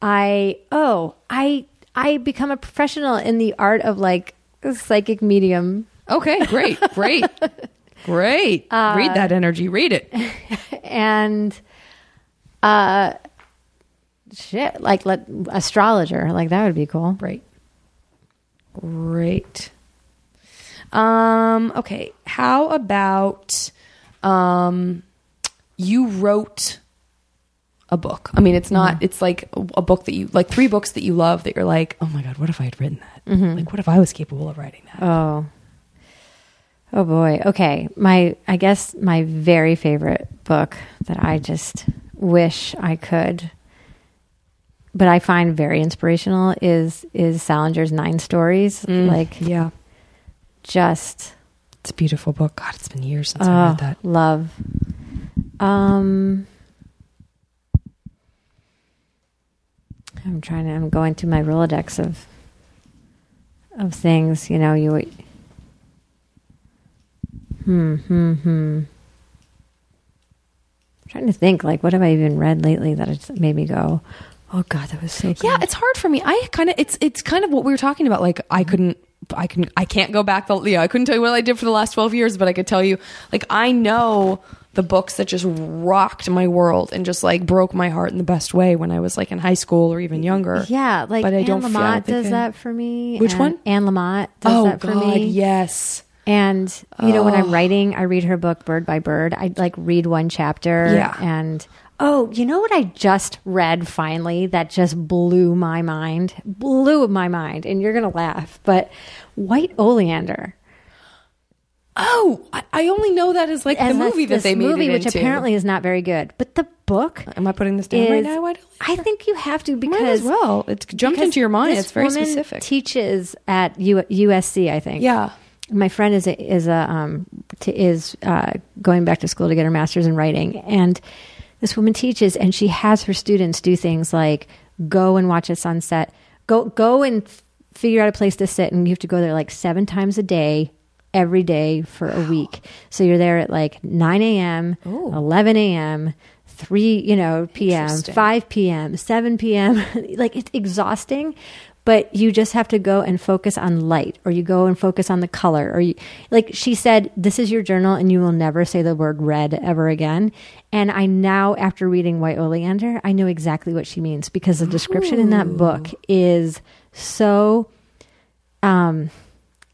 I oh I I become a professional in the art of like psychic medium, Okay, great, great, great. Uh, Read that energy. Read it. and uh, shit, like let astrologer, like that would be cool. Great, great. Um. Okay. How about um, you wrote a book? I mean, it's not. Mm-hmm. It's like a book that you like three books that you love that you're like, oh my god, what if I had written that? Mm-hmm. Like, what if I was capable of writing that? Oh. Oh boy. Okay. My I guess my very favorite book that I just wish I could but I find very inspirational is is Salinger's Nine Stories. Mm, Like yeah, just it's a beautiful book. God, it's been years since I oh, read that. love. Um I'm trying to I'm going through my Rolodex of of things, you know, you Hmm, hmm, hmm. Trying to think, like, what have I even read lately that it's made me go, "Oh God, that was so good." Yeah, it's hard for me. I kind of it's it's kind of what we were talking about. Like I couldn't I can I can't go back the you know, I couldn't tell you what I did for the last 12 years, but I could tell you like I know the books that just rocked my world and just like broke my heart in the best way when I was like in high school or even younger. yeah, like But I Anne don't feel- Lamott don't does that for me. Which and one? Anne Lamott does oh that for god, me. yes. And you know, when I'm writing, I read her book Bird by Bird. I like read one chapter. Yeah. And oh, you know what I just read finally that just blew my mind, blew my mind, and you're gonna laugh, but White Oleander. Oh, I, I only know that as like the that's movie that this they made movie, it which into. apparently is not very good. But the book Am I putting this down is. right now? Why don't I think you have to Might because as well. It's jumped because into your mind. this It's very woman specific. Teaches at U- USC, I think. yeah. My friend is a, is a um, t- is uh, going back to school to get her master's in writing, and this woman teaches, and she has her students do things like go and watch a sunset, go go and f- figure out a place to sit, and you have to go there like seven times a day. Every day for a week. So you're there at like 9 a.m., Ooh. 11 a.m., 3, you know, p.m., 5 p.m., 7 p.m. like it's exhausting, but you just have to go and focus on light or you go and focus on the color or you like she said this is your journal and you will never say the word red ever again. And I now after reading White Oleander, I know exactly what she means because the description in that book is so um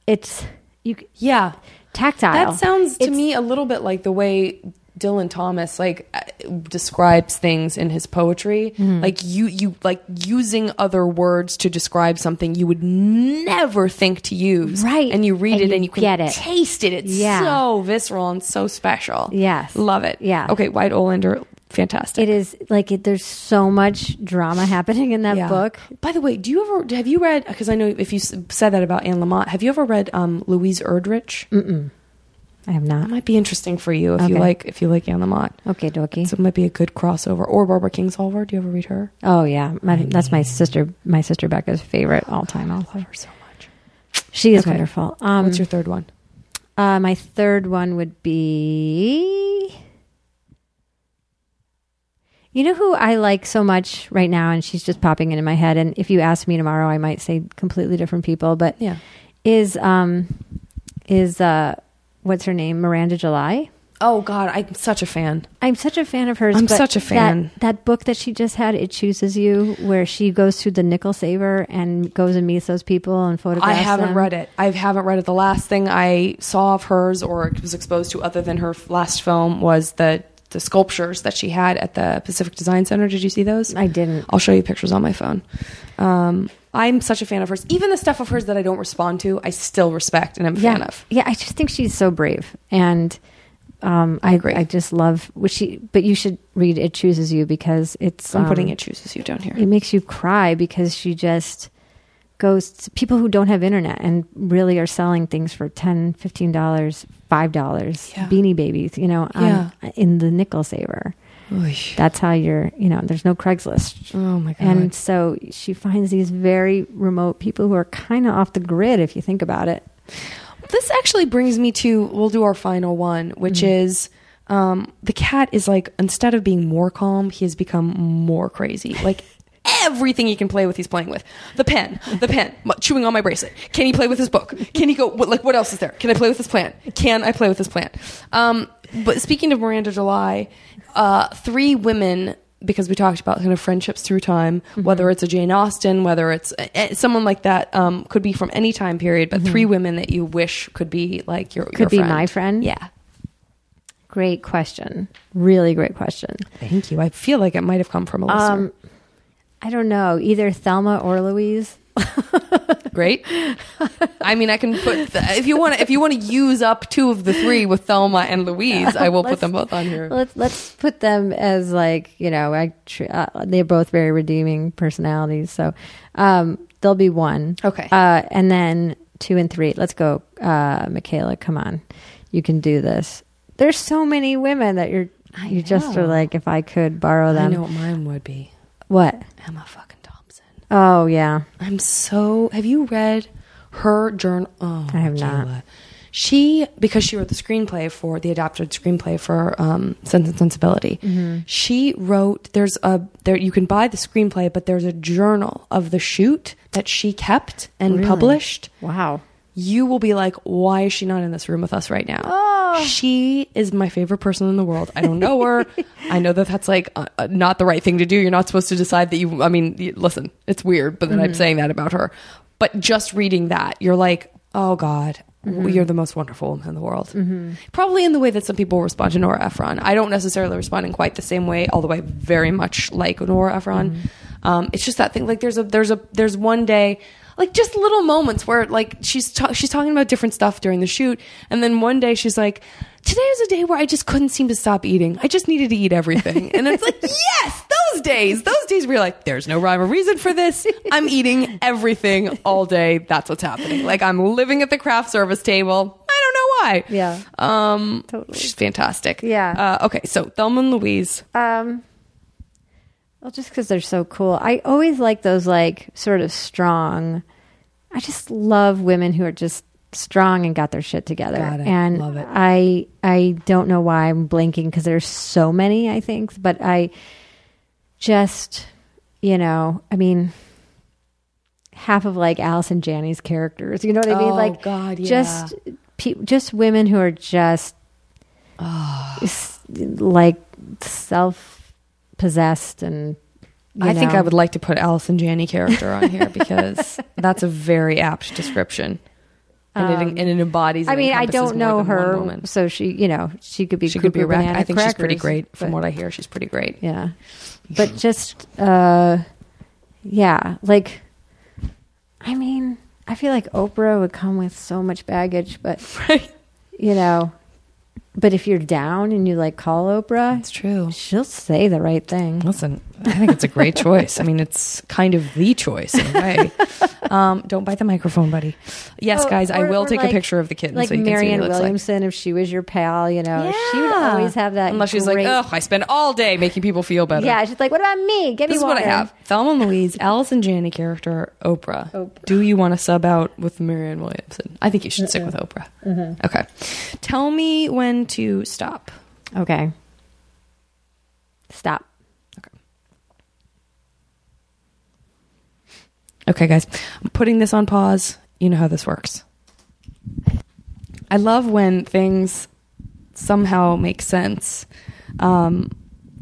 it's you Yeah. tactile. That sounds to It's- me a little bit like the way Dylan Thomas like uh, describes things in his poetry, Mm-hmm. like you you like using other words to describe something you would never think to use, Right. And you read And it you and you can get it. taste it. It's Yeah. so visceral and so special. Yes. love it. Yeah. Okay, White Oleander, fantastic. It is like it, there's so much drama happening in that Yeah. book. By the way, do you ever have you read? Because I know if you said that about Anne Lamott, have you ever read um, Louise Erdrich? I have not. It might be interesting for you if you like if you like Anne Lamott. Okay, dokie. So it might be a good crossover. Or Barbara Kingsolver. Do you ever read her? Oh yeah, my, that's my sister. My sister Becca's favorite all time I love her so much. She is Okay. wonderful. Um, What's your third one? uh, my third one would be. You know who I like so much right now, and she's just popping into my head. And if you ask me tomorrow, I might say completely different people. But Yeah. is um is uh what's her name Miranda July? Oh God, I'm such a fan. I'm such a fan of hers. I'm such a that- fan. That, book that she just had, It Chooses You, where she goes through the nickel saver and goes and meets those people and photographs I haven't them. read it. I haven't read it. The last thing I saw of hers or was exposed to, other than her last film, was the the sculptures that she had at the Pacific Design Center. Did you see those? I didn't. I'll show you pictures on my phone. Um, I'm such a fan of hers. Even the stuff of hers that I don't respond to, I still respect and I'm a Yeah, fan of. yeah. I just think she's so brave, and um, I agree. I just love what she. But you should read It Chooses You because it's. I'm um, putting it chooses you down here. It makes you cry because she just goes to people who don't have internet and really are selling things for 10 15 dollars five dollars Yeah. beanie babies you know um, in the nickel saver Oish. that's how you're you know there's no craigslist Oh my god. and so she finds these very remote people who are kind of off the grid if you think about it This actually brings me to we'll do our final one, which Mm-hmm. is um, the cat is like instead of being more calm, he has become more crazy. Like everything he can play with, he's playing with. The pen, the pen, chewing on my bracelet. Can he play with his book? Can he go? What, like what else is there? Can I play with this plant? Can I play with this plant? Um, but speaking of Miranda July, uh, three women. Because we talked about kind of friendships through time, Mm-hmm. whether it's a Jane Austen, whether it's uh, someone like that, um, could be from any time period. But three women that you wish could be like your Mm-hmm. could your be friend. my friend Yeah, great question really great question thank you. I feel like it might have come from a listener. um i don't know either thelma or louise Great. I mean, I can put the, if you want to if you want to use up two of the three with Thelma and Louise, I will put them both on here. let's let's put them as like you know I uh, they're both very redeeming personalities so um there'll be one Okay. uh and then two and three let's go uh michaela come on you can do this there's so many women that you're you just are like if i could borrow them, I know what mine would be. what Emma fucking Thompson. Oh yeah I'm so. Have you read her journal? Oh, I have not. She because she wrote the screenplay for the adapted screenplay for um, Sense and Sensibility. Mm-hmm. She wrote. There's a there. You can buy the screenplay, but there's a journal of the shoot that she kept and Really? published. wow you will be like, why is she not in this room with us right now? Oh. She is my favorite person in the world. I don't know her. I know that that's like uh, uh, not the right thing to do. You're not supposed to decide that you, I mean, listen, it's weird, but then I'm saying that about her. But just reading that, you're like, oh God, you're the most wonderful woman in the world. Probably in the way that some people respond to Nora Ephron. I don't necessarily respond in quite the same way, although I very much like Nora Ephron. Um, it's just that thing. Like there's a there's a there's one day like just little moments where like she's ta- she's talking about different stuff during the shoot, and then one day she's like, "Today is a day where I just couldn't seem to stop eating. I just needed to eat everything." And it's like, yes, those days, those days where you're like, "There's no rhyme or reason for this. I'm eating everything all day. That's what's happening. Like I'm living at the craft service table. I don't know why. Yeah. Um, Totally. she's fantastic. Yeah. Uh, okay, so Thelma and Louise. Um, well, just because they're so cool. I always like those, like, sort of strong. I just love women who are just strong and got their shit together. Got it. And Love it. I, I don't know why I'm blinking because there's so many. I think, but I just, you know, I mean, half of like Allison Janney's characters. You know what I mean? Oh, Like, God, yeah. just, pe- just women who are just s- like self possessed and I think. I would like to put Allison Janney character on here because that's a very apt description. and, it, and it embodies. Um, I mean, I don't know her, so she, you know, she could be. She could be a wreck. I think she's pretty great. From but- what I hear, she's pretty great. Yeah, but just, uh, yeah, like, I mean, I feel like Oprah would come with so much baggage, but Right. you know, but if you're down and you like call Oprah, It's true. she'll say the right thing. Listen, I think it's a great choice. I mean, it's kind of the choice in a way. Um, don't bite the microphone, buddy. Yes, Oh, guys, I will take like- a picture of the kitten Like so you can see what Marianne it looks like. Williamson, if she was your pal, you know, she would always have that. Unless she's like, oh, I spend all day making people feel better. yeah, she's like, what about me? Give This me is what I have. Thelma and Louise, Allison Janney character, Oprah. Oprah. Do you want to sub out with Marianne Williamson? I think you should stick with Oprah. Mm-hmm. Okay. Tell me when to stop. Okay, stop. Okay, Okay, guys, I'm putting this on pause. You know how this works. I love when things somehow make sense. Um,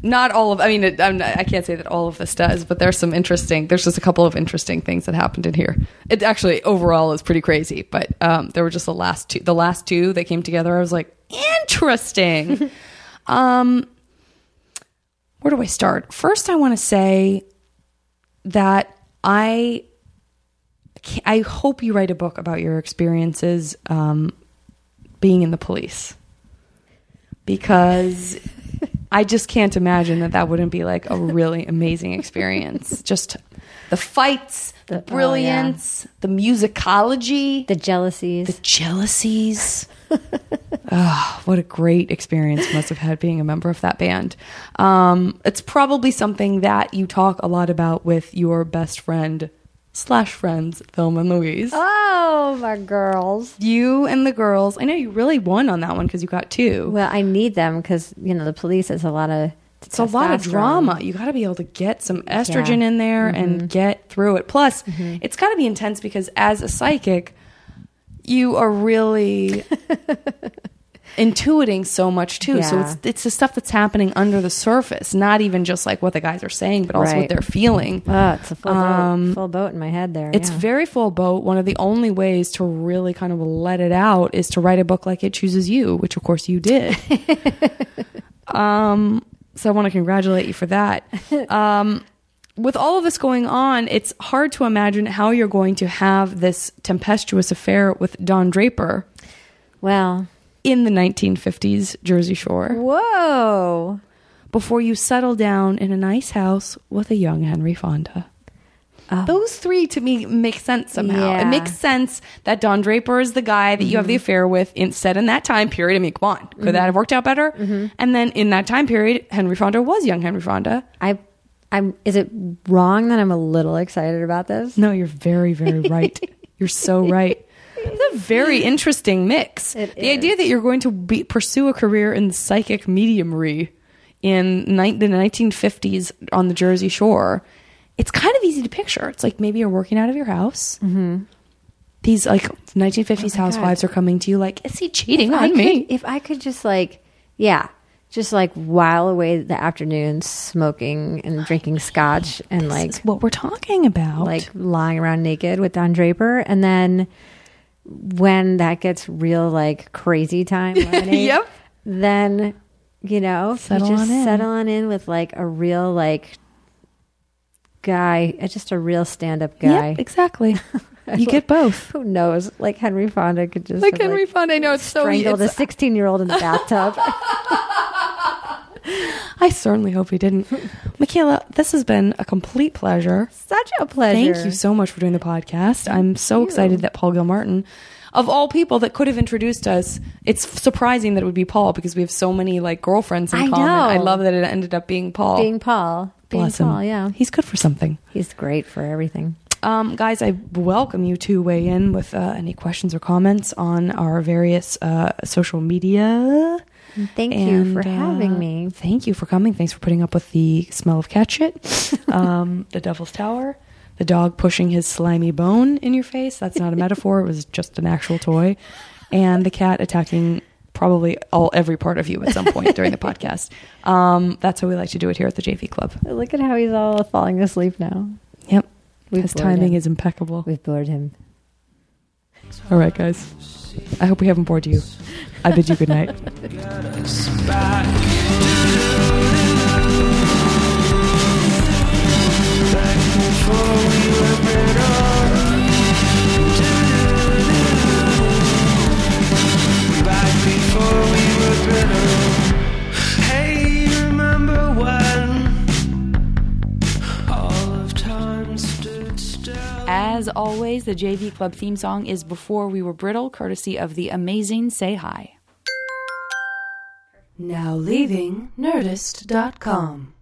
not all of, I mean, it, I'm not, I can't say that all of this does, but there's some interesting, there's just a couple of interesting things that happened in here. It actually overall is pretty crazy, but um, there were just the last two, the last two that came together. I was like, interesting. um, where do I start? First, I want to say that I I hope you write a book about your experiences um, being in the police because I just can't imagine that that wouldn't be like a really amazing experience. Just the fights, the The- oh, brilliance, the musicology, The jealousies. The jealousies. oh, what a great experience you must have had being a member of that band. Um, it's probably something that you talk a lot about with your best friend slash friends, Thelma and Louise. oh, my girls. You and the girls. I know you really won on that one because you got two. Well, I need them because you know the police is a lot of. it's a lot of drama. You got to be able to get some estrogen Yeah. in there and get through it. Plus, it's got to be intense because as a psychic, you are really intuiting so much too. So it's it's the stuff that's happening under the surface, not even just like what the guys are saying, but also what they're feeling. Oh, it's a full Um, boat, full boat in my head there. It's yeah. very full boat. One of the only ways to really kind of let it out is to write a book like It Chooses You, which of course you did. um, so I want to congratulate you for that. Um, with all of this going on, it's hard to imagine how you're going to have this tempestuous affair with Don Draper well. In the 1950s Jersey Shore Whoa. before you settle down in a nice house with a young Henry Fonda. Oh. Those three to me make sense somehow. It makes sense that Don Draper is the guy that you have the mm-hmm. affair with instead in that time period. I mean, come on. Could that mm-hmm. have worked out better? Mm-hmm. And then in that time period, Henry Fonda was young Henry Fonda. I, I'm. Is it wrong that I'm a little excited about this? No, you're very, very right. you're so right. It's a very interesting mix. It the idea that you're going to be, pursue a career in psychic mediumry in ni- the 1950s on the Jersey Shore, it's kind of easy to picture. It's like maybe you're working out of your house. Mm-hmm. These like 1950s Oh my housewives God. are coming to you like, is he cheating I on me? could- if I could just like, yeah, just like while away the afternoon smoking and drinking scotch and like This is what we're talking about. like lying around naked with Don Draper, and then when that gets real like crazy time, lemonade, Yep. then you know Settle you just on settle on in with like a real like guy, uh, just a real stand up guy. Yep, exactly. you get both. Who knows? Like Henry Fonda could just Like Henry Fonda, I know it's so strangled a sixteen year old in the bathtub. I certainly hope he didn't. Michaela, this has been a complete pleasure. Such a pleasure. Thank you so much for doing the podcast. I'm so excited that Paul Gilmartin, of all people that could have introduced us, it's surprising that it would be Paul because we have so many like girlfriends in I common. know. I love that it ended up being Paul. Being Paul. Being Bless him. Paul, yeah. He's good for something. He's great for everything. Um, guys, I welcome you to weigh in with uh, any questions or comments on our various uh, social media. Thank you for And, uh, having me. Thank you for coming. Thanks for putting up with the smell of cat shit, um, the Devil's Tower, the dog pushing his slimy bone in your face. That's not a metaphor. It was just an actual toy, and the cat attacking probably all every part of you at some point during the podcast. Um, that's how we like to do it here at the JV Club. Look at how he's all falling asleep now. Yep, We've his timing him. is impeccable. We've bored him. All right, guys. I hope we haven't bored you. I bid you good night. As always, the JV Club theme song is Before We Were Brittle, courtesy of the amazing Say Hi. Now leaving Nerdist.com.